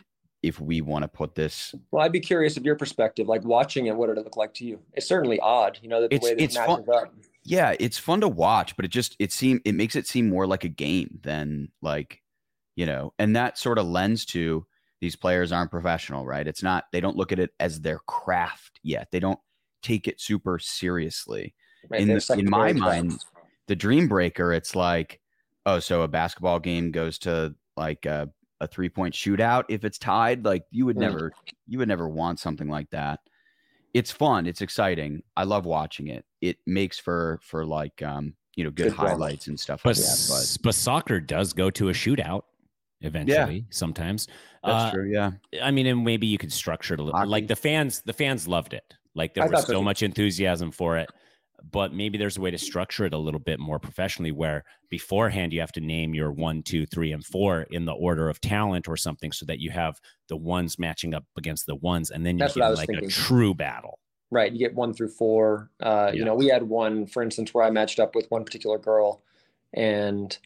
A: if we want to put this?
C: Well, I'd be curious of your perspective, like watching it, what did it look like to you? It's certainly odd, you know, that the
A: It's-
C: way
A: it's
C: it
A: fun-
C: up.
A: Yeah, it's fun to watch, but it just it seem it makes it seem more like a game than like, you know, and that sort of lends to these players aren't professional, right? It's not they don't look at it as their craft yet. They don't take it super seriously.
C: Right?
A: in the- in my mind. The Dream Breaker, it's like, oh, so a basketball game goes to like a, a three point shootout if it's tied. Like you would
C: Mm.
A: never you would never want something like that. It's fun, it's exciting. I love watching it. It makes for for like um, you know, good,
C: Good
A: highlights and stuff
B: But,
A: like that. But
B: but soccer does go to a shootout eventually sometimes.
A: that's
B: Uh,
A: true, yeah.
B: I mean, and maybe you could structure it a little.
A: Hockey.
B: Like the fans, the fans loved it. Like there
C: I
B: was
C: so
B: so much enthusiasm for it. But maybe there's a way to structure it a little bit more professionally, where beforehand you have to name your one, two, three, and four in the order of talent or something, so that you have the ones matching up against the ones, and then you
C: That's
B: get like
C: thinking.
B: a true battle.
C: Right. You get one through four. Uh,
B: Yeah.
C: You know, we had one, for instance, where I matched up with one particular girl, and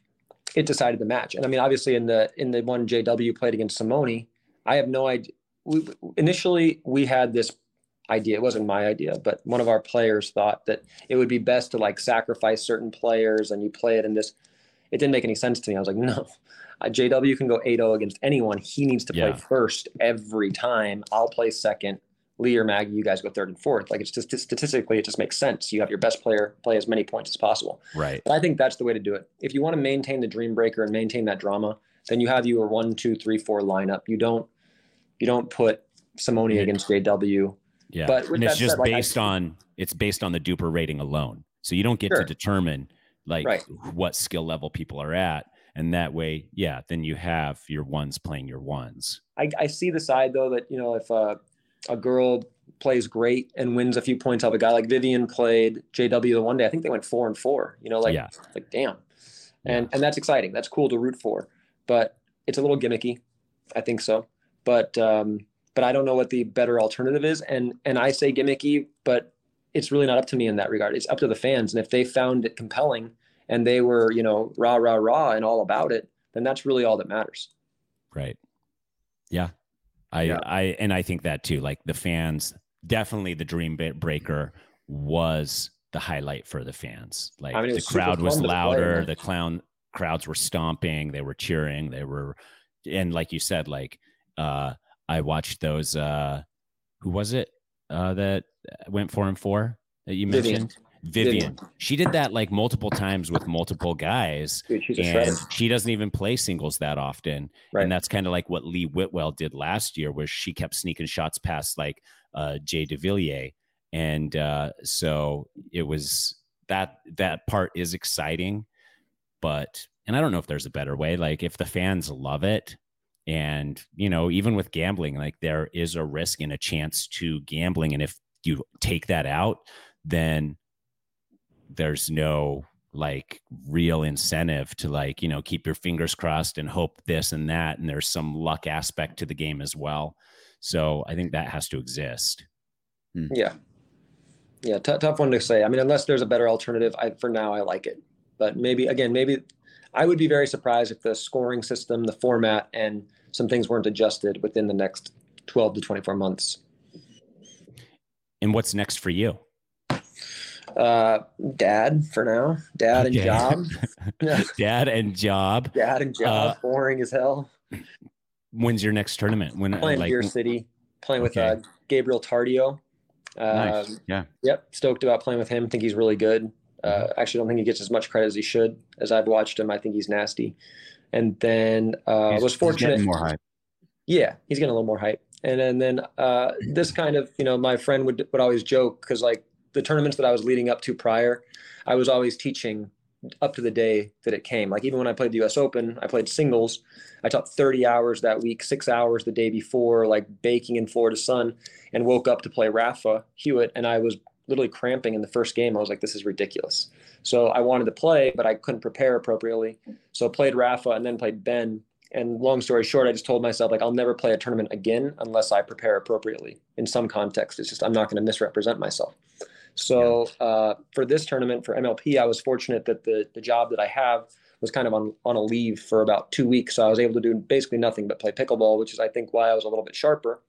C: it decided the match. And I mean, obviously, in the in the one JW played against Simone, I have no idea. We, initially, we had this idea. It wasn't my idea, but one of our players thought that it would be best to like sacrifice certain players, and you play it in this. It didn't make any sense to me. I was like, no. Uh, JW can go 8-0 against anyone. He needs to play
B: Yeah.
C: first every time. I'll play second. Lea or Maggie, you guys go third and fourth. Like it's just statistically, it just makes sense. You have your best player play as many points as possible.
B: Right.
C: But I think that's the way to do it. If you want to maintain the dream breaker and maintain that drama, then you have your one, two, three, four lineup. You don't, you don't put Simone against JW.
B: Yeah.
C: But
B: and it's just
C: said, like,
B: based on it's based on the DUPR rating alone. So you don't get to determine like
C: Right.
B: what skill level people are at. And that way, yeah, then you have your ones playing your ones.
C: I, I see the side though that you know if uh, a girl plays great and wins a few points off a guy like Vivian played JW the one day. I think they went four and four. You know, like
B: Yeah.
C: like damn, and and that's exciting. That's cool to root for, but it's a little gimmicky. I think so, but um, but I don't know what the better alternative is. And and I say gimmicky, but it's really not up to me in that regard. It's up to the fans, and if they found it compelling and they were you know rah rah rah and all about it, then that's really all that matters.
B: Right. Yeah. I
A: Yeah.
B: I and I think that too. Like the fans, definitely the dream Ba- breaker was the highlight for the fans. Like
C: I mean,
B: the
C: was
B: crowd was
C: fun to play,
B: louder,
C: man.
B: the clown crowds were stomping, they were cheering, they were and like you said, like uh I watched those uh who was it uh that went four and four that you mentioned? Vivian.
C: Vivian.
B: She did that like multiple times with multiple guys
C: Dude,
B: and she doesn't even play singles that often.
C: Right.
B: And that's kind of like what Lee Whitwell did last year, where she kept sneaking shots past like uh, Jay DeVilliers. And uh, so it was that that part is exciting, but and I don't know if there's a better way. Like if the fans love it, and you know, even with gambling, like there is a risk and a chance to gambling, and if you take that out, then there's no like real incentive to like you know keep your fingers crossed and hope this and that. And there's some luck aspect to the game as well. So i think that has to exist.
C: Hmm. yeah. Yeah t- tough one to say. I mean unless there's a better alternative i for now i like it. But maybe again maybe I would be very surprised if the scoring system, the format, and some things weren't adjusted within the next 12 to 24 months.
B: And what's next for you?
C: Uh, dad for now. Dad and job. *laughs*
B: dad and job.
C: Dad and job. Uh, boring as hell.
B: When's your next tournament? When
C: playing like, Beer City, playing with okay. uh, Gabriel Tardio.
A: nice. Um, yeah.
C: Yep. Stoked about playing with him. Think he's really good. Uh, actually, don't think he gets as much credit as he should. As I've watched him, I think he's nasty. And then uh,
A: he's,
C: was fortunate.
A: more hype.
C: Yeah, he's getting a little more hype. And, and then uh, this kind of, you know, my friend would would always joke because like the tournaments that I was leading up to prior, I was always teaching up to the day that it came. Like even when I played the U.S. Open, I played singles. I taught 30 hours that week, six hours the day before, like baking in Florida sun, and woke up to play Rafa Hewett, and I was literally cramping in the first game. I was like, this is ridiculous. So I wanted to play, but I couldn't prepare appropriately. So I played Rafa and then played Ben. And long story short, I just told myself like I'll never play a tournament again unless I prepare appropriately. In some context, it's just I'm not going to misrepresent myself. So uh, for this tournament for MLP, I was fortunate that the the job that I have was kind of on on a leave for about two weeks, so I was able to do basically nothing but play pickleball, which is I think why I was a little bit sharper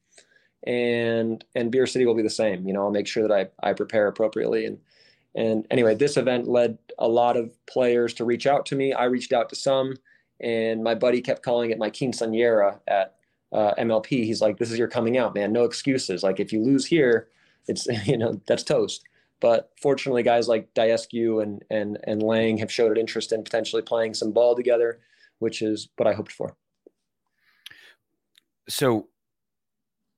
C: and and Beer City will be the same. You know, I'll make sure that I I prepare appropriately. And and anyway, this event led a lot of players to reach out to me. I reached out to some, and my buddy kept calling it my quinceañera at uh, MLP. He's like, "This is your coming out, man. No excuses. Like if you lose here, it's *laughs* you know that's toast." But fortunately, guys like Daescu and and and Lang have showed an interest in potentially playing some ball together, which is what I hoped for.
A: So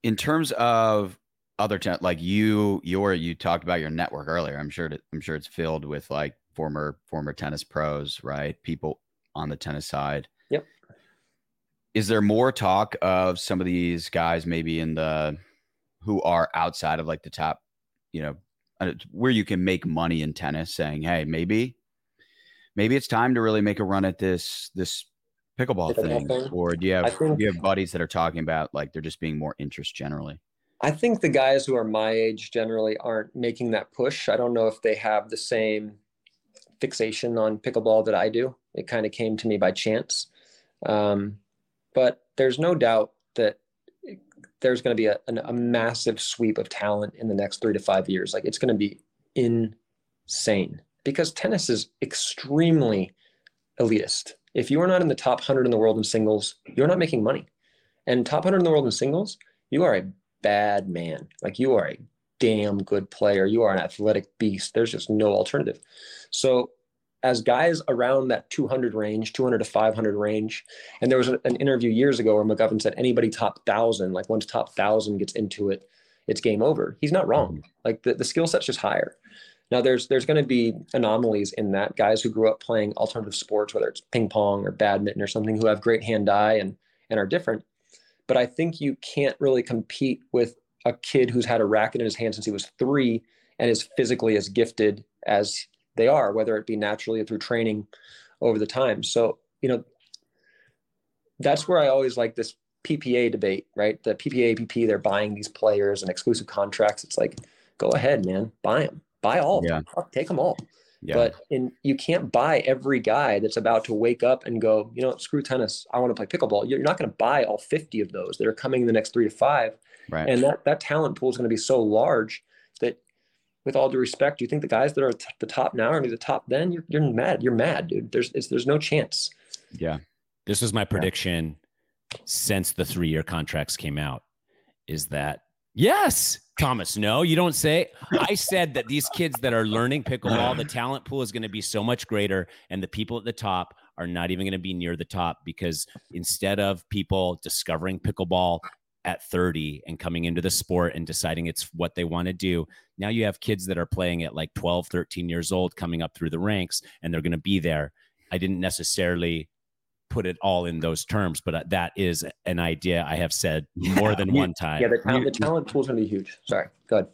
A: in terms of other ten- like you your you talked about your network earlier. I'm sure that i'm sure it's filled with like former former tennis pros right? People on the tennis side.
C: Yep.
A: Is there more talk of some of these guys maybe in the who are outside of like the top you know uh, where you can make money in tennis saying hey maybe maybe it's time to really make a run at this this pickleball, thing, thing, or do you have think, do you have buddies that are talking about like they're just being more interest generally?
C: I think the guys who are my age generally aren't making that push. I don't know if they have the same fixation on pickleball that I do. It kind of came to me by chance, um, but there's no doubt that there's going to be a, a massive sweep of talent in the next three to five years. Like it's going to be insane because tennis is extremely elitist if you are not in the top 100 in the world in singles, you're not making money. And top 100 in the world in singles, you are a bad man. Like you are a damn good player. You are an athletic beast. There's just no alternative. So, as guys around that 200 range, 200 to 500 range, and there was an interview years ago where McGovern said anybody top 1,000, like once top 1,000 gets into it, it's game over. He's not wrong. Like the, the skill set's just higher. Now there's there's going to be anomalies in that guys who grew up playing alternative sports, whether it's ping pong or badminton or something, who have great hand eye and and are different. But I think you can't really compete with a kid who's had a racket in his hand since he was three and is physically as gifted as they are, whether it be naturally or through training over the time. So you know that's where I always like this PPA debate, right? The PPA APP, they're buying these players and exclusive contracts. It's like, go ahead, man, buy them buy all of yeah. them. Take them all. Yeah. But in you can't buy every guy that's about to wake up and go, you know, screw tennis. I want to play pickleball. You're not going to buy all 50 of those that are coming in the next three to five.
A: Right.
C: And that that talent pool is going to be so large that, with all due respect, you think the guys that are at the top now are going to be the top then? You're, you're mad. You're mad, dude. There's there's no chance.
A: Yeah.
B: This is my prediction yeah. since the three year contracts came out. Is that yes, Thomas, no, you don't say. I said that these kids that are learning pickleball, the talent pool is going to be so much greater, and the people at the top are not even going to be near the top because instead of people discovering pickleball at 30 and coming into the sport and deciding it's what they want to do, now you have kids that are playing at like 12, 13 years old coming up through the ranks, and they're going to be there I didn't necessarily put it all in those terms, but uh, that is an idea I have said more than one time.
C: Yeah, the, talent, the talent pool is going to be huge. Sorry, go ahead.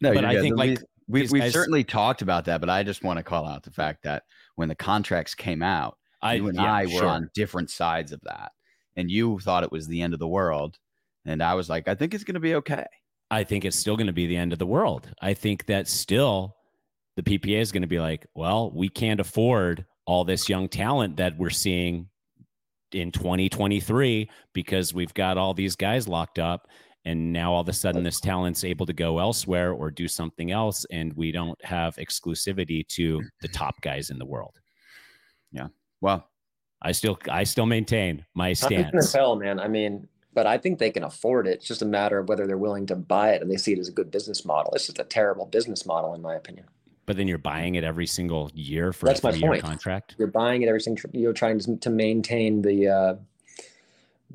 B: No, but I good. think like
A: we, we, have certainly talked about that, but I just want to call out the fact that when the contracts came out, I, you and yeah, I were sure. on different sides of that, and you thought it was the end of the world, and I was like, I think it's going to be okay.
B: I think it's still going to be the end of the world. I think that still the PPA is going to be like, well, we can't afford all this young talent that we're seeing in 2023 because we've got all these guys locked up and now all of a sudden this talent's able to go elsewhere or do something else and we don't have exclusivity to the top guys in the world.
A: Yeah. Well
B: i still i still maintain my stance.
C: Hell man. I mean but i think they can afford it. It's just a matter of whether they're willing to buy it and they see it as a good business model. It's just a terrible business model in my opinion
B: but then you're buying it every single year for that's my point contract
C: you're buying it every single you're trying to, to maintain the uh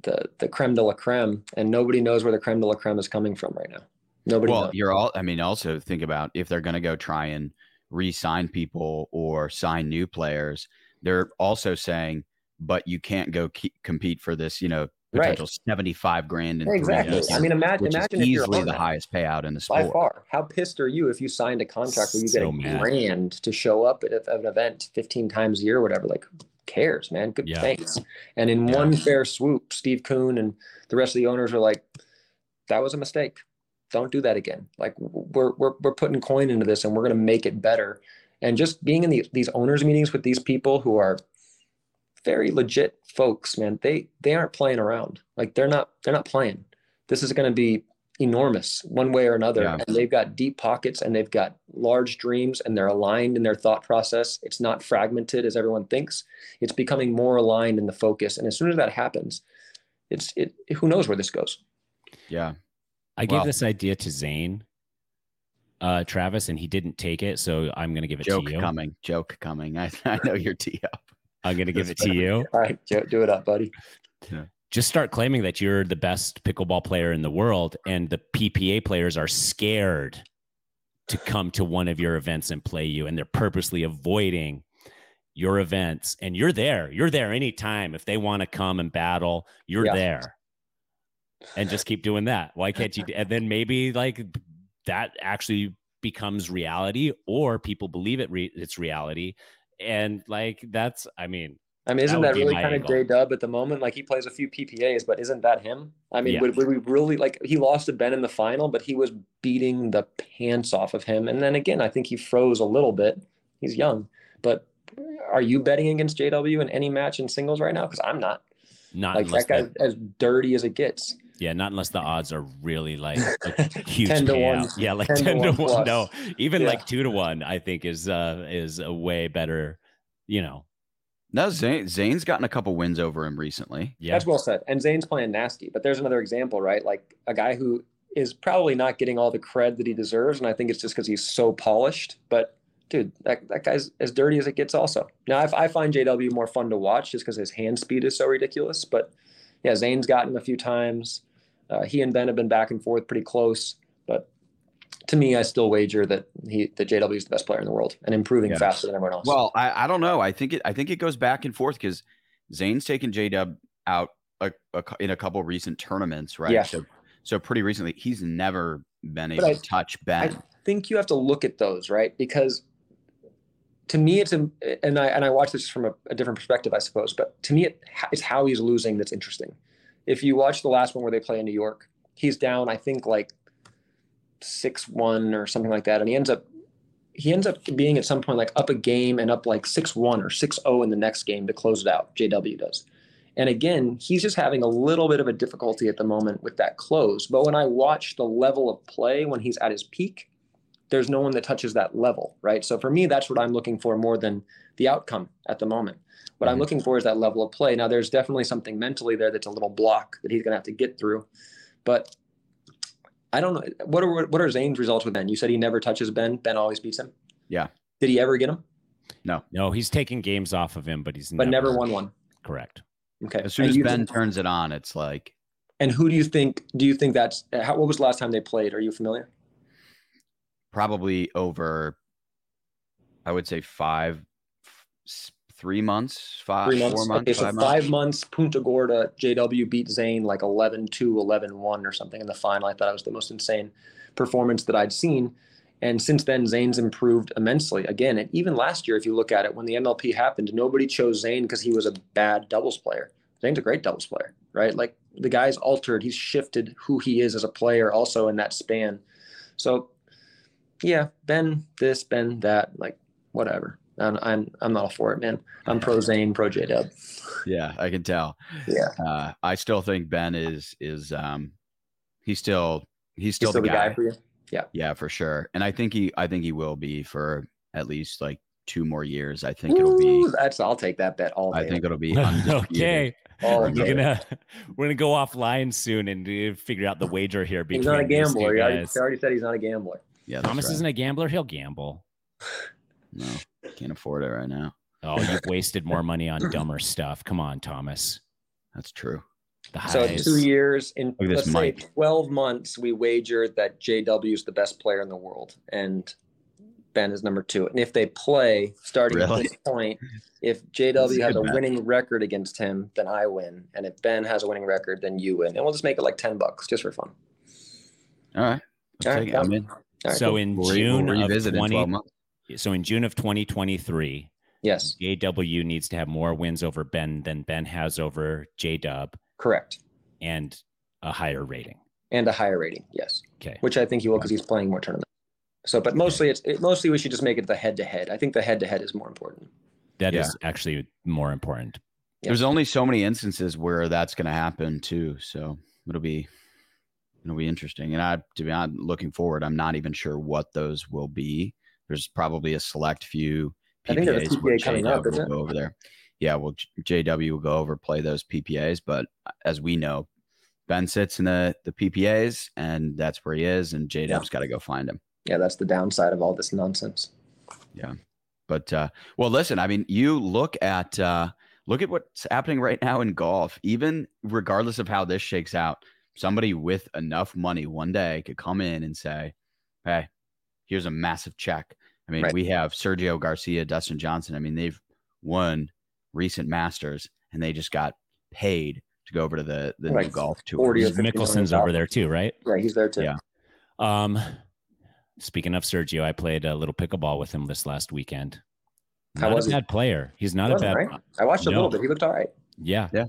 C: the the creme de la creme, and nobody knows where the creme de la creme is coming from right now. Nobody.
A: Well,
C: knows.
A: you're all. I mean, also think about if they're going to go try and re-sign people or sign new players. They're also saying, but you can't go keep, compete for this. You know, potential right. 75 grand in
C: exactly. I mean, imagine, imagine
A: if easily the highest payout in the sport.
C: By far. How pissed are you if you signed a contract where you so get a mad. grand to show up at an event 15 times a year or whatever? Like, cares, man? Good yeah. thanks. And in yeah. one fair swoop, Steve Kuhn and the rest of the owners are like, that was a mistake. Don't do that again. Like we're we're we're putting coin into this and we're gonna make it better. And just being in the, these owners meetings with these people who are very legit folks, man, they they aren't playing around. Like they're not they're not playing. This is gonna be enormous one way or another. Yeah. and they've got deep pockets and they've got large dreams and they're aligned in their thought process. It's not fragmented as everyone thinks. It's becoming more aligned in the focus. And as soon as that happens it's it who knows where this goes.
A: Yeah.
B: I gave this idea to zane uh travis and he didn't take it so i'm gonna give it
A: joke
B: to you.
A: Joke coming. Joke coming. *laughs* I, I know you're tee up
B: i'm gonna give it to you.
C: All right do it up buddy.
B: Yeah. Just start claiming that you're the best pickleball player in the world and the PPA players are scared to come to one of your events and play you and they're purposely avoiding your events. And you're there. You're there anytime. If they want to come and battle you're yeah. there. And just keep doing that. Why can't you and then maybe like that actually becomes reality or people believe it re- it's reality and like that's i mean
C: I mean, isn't that, that really kind angle. of J Dub at the moment? Like he plays a few PPAs, but isn't that him? I mean, yeah. would, would we really like he lost to Ben in the final, but he was beating the pants off of him. And then again, I think he froze a little bit. He's young, but are you betting against JW in any match in singles right now? Because I'm not.
B: Not
C: like that guy as dirty as it gets.
B: Yeah, not unless the odds are really like *laughs* huge 10 to payout. 1. Yeah, like 10, 10 to 1. 1 no, even yeah. like 2 to 1 I think is uh is a way better, you know,
A: no, Zane, Zane's gotten a couple wins over him recently.
C: Yeah, that's well said. And Zane's playing nasty, but there's another example, right? Like a guy who is probably not getting all the cred that he deserves, and I think it's just because he's so polished. But dude, that, that guy's as dirty as it gets. Also, now I, I find JW more fun to watch just because his hand speed is so ridiculous. But yeah, Zane's gotten a few times. Uh, he and Ben have been back and forth pretty close but to me, I still wager that he that JW is the best player in the world and improving yeah. faster than everyone else.
A: Well, I, I don't know. I think it I think it goes back and forth because Zane's taken JW out a, a, in a couple recent tournaments, right?
C: Yeah.
A: So so pretty recently, he's never been able I, to touch Ben.
C: I think you have to look at those, right? Because to me, it's a, and I and I watch this from a, a different perspective, I suppose. But to me, it, it's how he's losing that's interesting. If you watch the last one where they play in New York, he's down, I think, like six one or something like that, and he ends up he ends up being at some point like up a game and up like six one or six zero oh in the next game to close it out. JW does, and again he's just having a little bit of a difficulty at the moment with that close. But when I watch the level of play when he's at his peak, there's no one that touches that level, right? So for me, that's what I'm looking for more than the outcome at the moment. What mm-hmm. I'm looking for is that level of play. Now, there's definitely something mentally there that's a little block that he's going to have to get through. But I don't know what are what are Zane's results with Ben. You said he never touches Ben. Ben always beats him.
A: Yeah.
C: Did he ever get him?
A: No.
B: No, he's taking games off of him, but he's
C: but never, never won one.
B: Correct.
C: Okay.
A: As soon and as Ben think, turns it on, it's like.
C: And who do you think? Do you think that's how, what was the last time they played? Are you familiar?
A: Probably over. I would say five, three months, five,
C: Three months.
A: four months,
C: okay, so
A: five,
C: five,
A: months.
C: months. Punta Gorda, JW beat Zane like 11 2, 11 1 or something in the final. I thought it was the most insane performance that I'd seen. And since then, Zane's improved immensely. Again, and even last year, if you look at it, when the MLP happened, nobody chose Zane because he was a bad doubles player. Zane's a great doubles player, right? Like the guy's altered, he's shifted who he is as a player also in that span. So, yeah, Ben this, Ben that, like whatever. I'm I'm, I'm not all for it, man. I'm pro Zane, pro J Dub.
A: Yeah, I can tell.
C: Yeah.
A: Uh, I still think Ben is is um, he's still he's still,
C: Still
A: the, guy.
C: for you.
A: Yeah, yeah, for sure. And I think he I think he will be for at least like two more years. I think it'll be.
C: That's I'll take that bet all day.
A: I think it'll be *laughs*
B: okay.
C: all
A: We're
B: We're gonna *laughs* we're gonna go offline soon and uh, figure out the wager here between
C: He's not a gambler. He already, he already said he's not a gambler.
A: Yeah,
B: Thomas
A: right.
B: isn't a gambler. He'll gamble. *laughs*
A: No, can't afford it right now.
B: Oh, you've *laughs* wasted more money on dumber stuff. Come on, Thomas.
A: That's true.
B: The
C: So two years, in
A: Look at this
C: let's say 12 months, we wagered that JW is the best player in the world and Ben is number two. And if they play starting
A: Really?
C: at this *laughs* point, if JW has a
A: bet.
C: winning record against him, then I win. And if Ben has a winning record, then you win. And we'll just make it like 10 bucks just for fun.
A: All right.
C: All right.
A: I'm in.
C: All right,
B: so
C: cool.
B: in
A: We'll, re-
B: June
A: we'll
B: of
A: revisit in 12
B: 20 so in June of 2023,
C: yes,
B: JW needs to have more wins over Ben than Ben has over J Dub
C: correct.
B: and a higher rating.
C: And a higher rating. Yes.
B: Okay.
C: which I think he will because he's playing more tournaments. So, but mostly it's it, mostly we should just make it the head to head. I think the head to head is more important.
B: That is
A: Yeah.
B: actually more important.
C: Yeah.
A: There's only so many instances where that's going to happen too. So it'll be it'll be interesting. And I to be honest, looking forward, I'm not even sure what those will be. There's probably a select few
C: I think
A: PPAs
C: PPA coming up,
A: will go over there. Yeah, well, JW will go over play those PPAs, but as we know, Ben sits in the the PPAs, and that's where he is, and J Dub's got to go find him.
C: Yeah, that's the downside of all this nonsense.
A: Yeah, but uh, well, listen, I mean, you look at uh, look at what's happening right now in golf. Even regardless of how this shakes out, somebody with enough money one day could come in and say, "Hey, here's a massive check." I mean,
C: Right.
A: we have Sergio Garcia, Dustin Johnson. I mean, they've won recent Masters, and they just got paid to go over to the the new golf tour.
C: 40 or 50 million
B: Mickelson's over there too, right?
C: Yeah, he's there too.
A: Yeah.
B: Um, speaking of Sergio, I played a little pickleball with him this last weekend.
C: How was
B: a
C: he?
B: player. He's not
C: He
B: a bad.
C: right? I watched a little bit. He looked all right.
B: Yeah,
A: Yeah.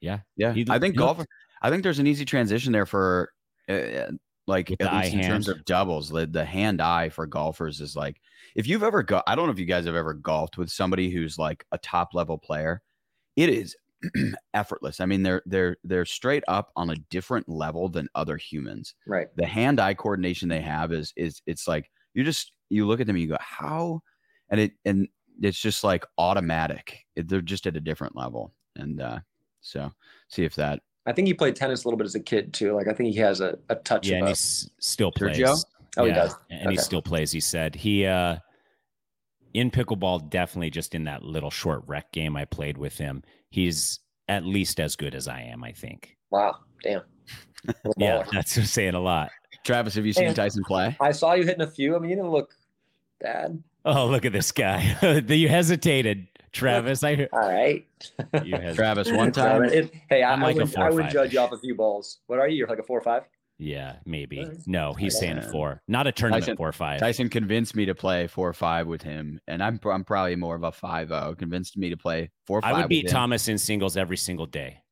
B: yeah.
A: Yeah,
B: He-
A: I think
B: he
A: golf.
B: Looked-
A: I think there's an easy transition there for, uh, like
B: With
A: at least
B: eye
A: in terms of doubles. The, the hand eye for golfers is like if you've ever go. I don't know if you guys have ever golfed with somebody who's like a top level player. It is *clears throat* effortless. I mean, they're they're they're straight up on a different level than other humans.
C: Right.
A: The hand eye coordination they have is is it's like you just you look at them and you go how, and it and it's just like automatic. It- they're just at a different level, and uh, so see if that
C: I think he played tennis a little bit as a kid too. Like I think he has a, a touch
B: Yeah,
C: of
B: and
C: a,
B: he still plays.
A: Sergio?
C: Oh, he does?
B: And he still plays. He said he uh in pickleball, definitely just in that little short rec game I played with him. He's at least as good as I am. I think.
C: wow, damn. *laughs*
B: Yeah, that's saying a lot.
A: Travis, have you seen
C: Hey.
A: Tyson play?
C: I saw you hitting a few. I mean, you didn't look bad.
B: Oh, look at this guy. *laughs* you hesitated, Travis. I
C: All right.
B: you hesitated.
A: Travis, one
C: So,
A: time.
C: it- hey, I,
B: I'm
C: I
B: like a
C: would,
B: four
C: I would
B: five.
C: judge you off a few balls. What are you? You're like a four or five?
B: Yeah, maybe. No, he's saying a four. Not a tournament
A: Tyson-
B: four or five.
A: Tyson convinced me to play four or five with him, and I'm I'm probably more of a five zero. Convinced me to play four or
B: I would beat
A: with him.
B: Thomas in singles every single day.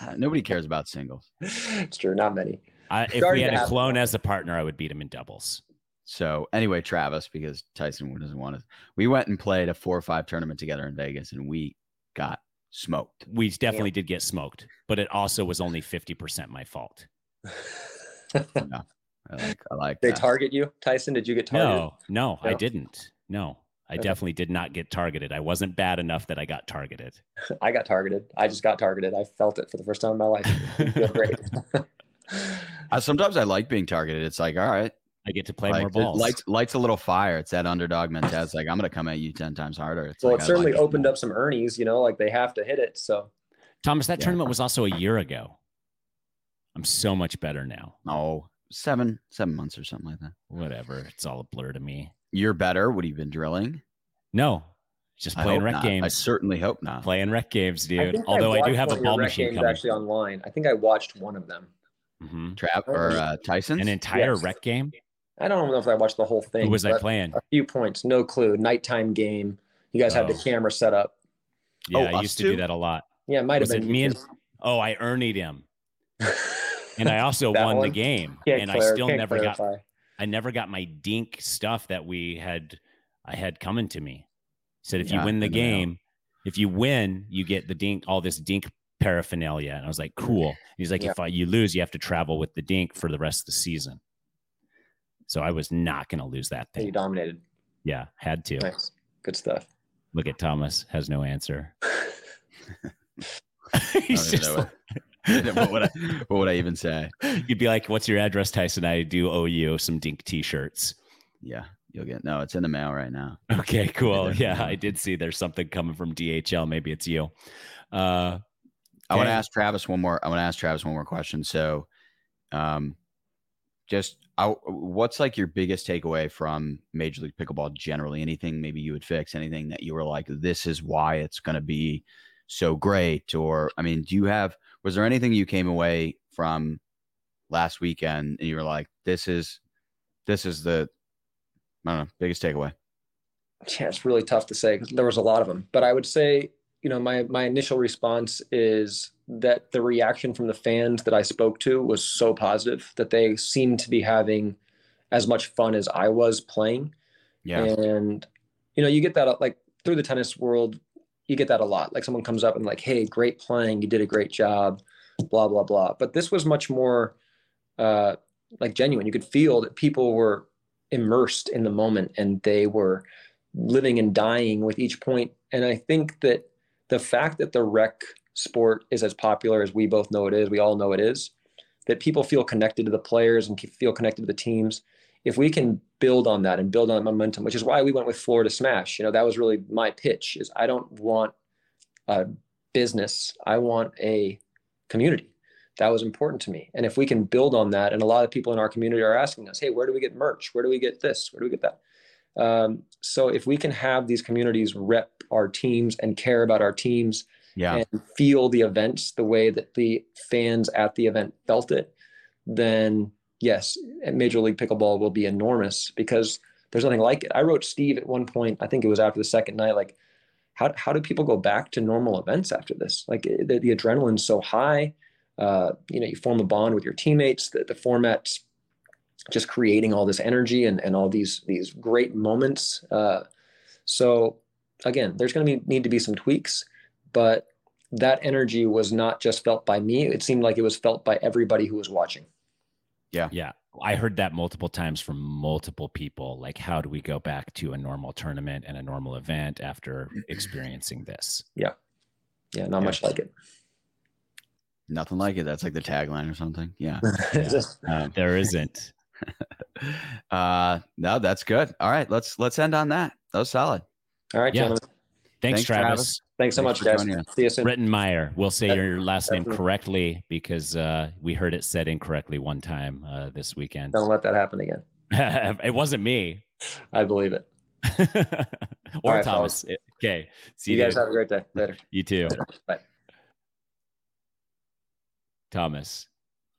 A: Uh, Nobody cares about singles. *laughs*
C: it's true. Not many.
B: I, if
C: Starting
B: we had a clone as a partner, I would beat him in doubles.
A: So anyway, Travis, because Tyson doesn't want to, we went and played a four or five tournament together in Vegas, and we got smoked.
B: We definitely did get smoked, but it also was only 50% my fault. *laughs*
A: I like I like
C: they
A: that.
C: target you, Tyson? Did you get targeted?
B: No, no, I didn't. No, I
C: Okay.
B: definitely did not get targeted. I wasn't bad enough that I got targeted. *laughs*
C: I got targeted. I just got targeted. I felt it for the first time in my life. Feel great. *laughs*
A: Sometimes I like being targeted. It's like, all right,
B: I get to play
A: like,
B: more balls.
A: lights lights a little fire. It's that underdog mentality. It's like I'm gonna come at you ten times harder. It's
C: well,
A: like,
C: it certainly
A: like
C: opened up some earnings. You know, like they have to hit it. So
B: Thomas, that
A: Yeah.
B: tournament was also a year ago. I'm so much better now.
A: Oh, seven seven months or something like that.
B: Whatever. It's all a blur to me.
A: You're better. What have you been drilling?
B: No, Just playing rec
A: not. I certainly hope not.
B: Playing rec games, dude.
C: think
B: Although I, do have a
C: one of your
B: ball
C: rec
B: machine
C: games
B: coming.
C: actually online. I think I watched one of them.
B: Mhm.
A: Trap or uh, Tyson's?
B: An entire
C: Yes.
B: rec game.
C: I don't know if I watched the whole thing.
B: Who was I playing?
C: A few points, no clue. Nighttime game. You guys had the
B: Oh.
C: camera set up.
B: Yeah,
A: Oh,
B: I used to
A: two?
B: do that a lot.
C: Yeah, it might have
B: Was it
C: been
B: me and? Oh, I earned him, *laughs* and I also
C: That
B: won the game,
C: Can't
B: and I still
C: can't
B: never got.
C: clarify.
B: I never got my dink stuff that we had. I had coming to me. Said if you win the
A: in
B: game, if you win, you get the dink, all this dink paraphernalia. And I was like, cool. He's like,
C: Yeah.
B: if I, you lose, you have to travel with the dink for the rest of the season. So I was not going to lose that thing.
C: You dominated.
B: Yeah, had to.
C: Nice. Good stuff.
B: Look at Thomas has no answer. *laughs* *laughs* He's just
A: know what, what, would I, what would I even say?
B: you'd be like, "What's your address, Tyson? I do owe you some dink t-shirts."
A: Yeah, you'll get. No, it's in the mail right now.
B: Okay, cool. Yeah. I did see there's something coming from DHL. Maybe it's you. Uh,
A: I want to ask Travis one more. I want to ask Travis one more question. So, um, just I, what's like your biggest takeaway from Major League Pickleball generally? Anything maybe you would fix? Anything that you were like, this is why it's going to be so great? Or I mean, do you have? Was there anything you came away from last weekend and you were like, this is, this is the, I don't know, biggest takeaway?
C: Yeah, it's really tough to say because there was a lot of them. But I would say, you know, my my initial response is that the reaction from the fans that I spoke to was so positive that they seemed to be having as much fun as I was playing.
A: Yeah,
C: And you know, you get that like through the tennis world, you get that a lot. Like someone comes up and like, "Hey, great playing, you did a great job," blah blah blah. But this was much more uh, like genuine. You could feel that people were immersed in the moment and they were living and dying with each point. And I think that the fact that the rec sport is as popular as we both know it is, we all know it is, that people feel connected to the players and feel connected to the teams. If we can build on that and build on that momentum, which is why we went with Florida Smash, you know, that was really my pitch is I don't want a business. I want a community. That was important to me. And if we can build on that, and a lot of people in our community are asking us, hey, where do we get merch? Where do we get this? Where do we get that? Um, so if we can have these communities rep our teams and care about our teams
A: yeah,
C: and feel the events the way that the fans at the event felt it, then yes, Major League Pickleball will be enormous because there's nothing like it. I wrote Steve at one point, I think it was after the second night, like, how, how do people go back to normal events after this? Like the, the adrenaline's so high. Uh, you know, you form a bond with your teammates. The, the format's just creating all this energy and, and all these these great moments. Uh, so again, there's going to need to be some tweaks, but that energy was not just felt by me. It seemed like it was felt by everybody who was watching.
B: Yeah, Yeah. I heard that multiple times from multiple people. Like, how do we go back to a normal tournament and a normal event after experiencing this?
C: Yeah, Yeah. not
A: Yeah.
C: much like it.
A: nothing like it. That's like the tagline or something. Yeah. *laughs*
C: Just-
A: Um,
B: There isn't. *laughs*
A: uh no that's good all right let's let's end on that that was solid
C: all right,
B: Yeah.
C: gentlemen.
B: Thanks,
A: Thanks,
B: Travis.
A: Travis.
C: Thanks so
A: Thanks
C: much,
A: for
C: guys.
A: joining.
C: See you soon.
B: Rettenmaier. We'll say
C: That-
B: your last name correctly because uh, we heard it said incorrectly one time uh, this weekend.
C: Don't let that happen again. *laughs*
B: it wasn't me
C: I believe it. *laughs*
B: or
C: right,
B: Thomas. Okay. See
C: you
B: you,
C: guys
B: dude.
C: have a great day. Later.
B: you too,
C: Bye.
B: Thomas.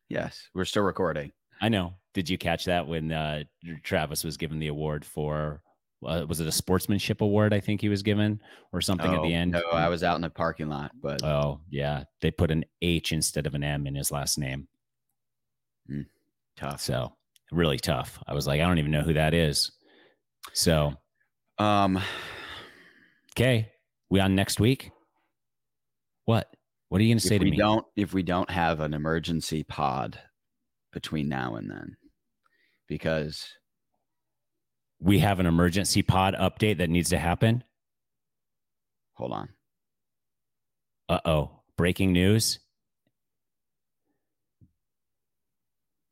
A: yes we're still recording
B: I know. Did you catch that when uh, Travis was given the award for? Uh, was it a sportsmanship award? I think he was given, or something at the
A: Oh,
B: end.
A: no i was out in the parking lot but
B: Oh yeah, they put an H instead of an M in his last name.
A: tough
B: So really tough. I was like, I don't even know who that is. So
A: um
B: okay, we on next week. What? What are you gonna say to
A: we
B: me?
A: don't if we don't have an emergency pod between now and then because
B: We have an emergency pod update that needs to happen.
A: hold on
B: Uh oh. Breaking news.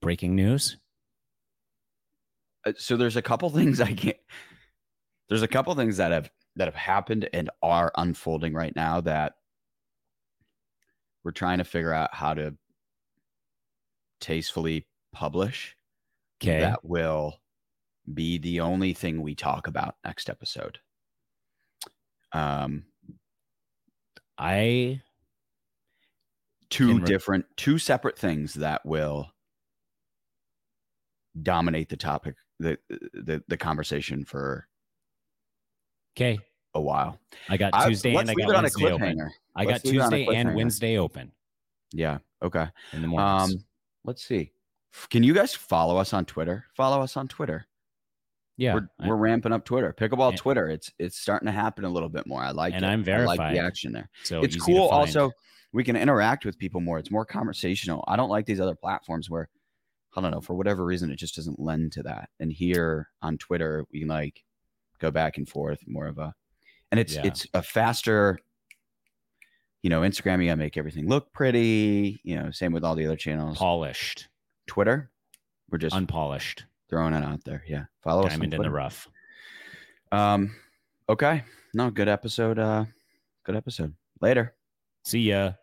B: Breaking news.
A: Uh, so there's a couple *laughs* things i can't there's a couple things that have that have happened and are unfolding right now that we're trying to figure out how to tastefully publish
B: Okay.
A: that will be the only thing we talk about next episode. Um,
B: I
A: two
B: re-
A: different, two separate things that will dominate the topic, the the the conversation for
B: okay.
A: a while.
B: I got Tuesday
A: let's
B: and I got
A: it on a
B: Wednesday open. I got
A: Let's leave it on a
B: Tuesday and. Wednesday open
A: Yeah. Okay.
B: in the mornings.
A: Um, let's see. Can you guys follow us on Twitter? Follow us on Twitter.
B: yeah,
A: we're,
B: I-
A: we're ramping up Twitter. Pickleball
B: And-
A: Twitter. It's it's starting to happen a little bit more. I like
B: And
A: it.
B: I'm
A: I like the action there.
B: so
A: it's cool. Also, we can interact with people more. It's more conversational. I don't like these other platforms where I don't know for whatever reason it just doesn't lend to that. And here on Twitter, we can like go back and forth more of a, and it's
B: Yeah.
A: it's a faster. You know, Instagram, you gotta make everything look pretty. You know, same with all the other channels.
B: polished,
A: Twitter, we're just
B: unpolished,
A: throwing it out there. Yeah, follow us. on
B: diamond in the rough.
A: Um, okay, no, good episode. Uh, good episode. Later.
B: See ya.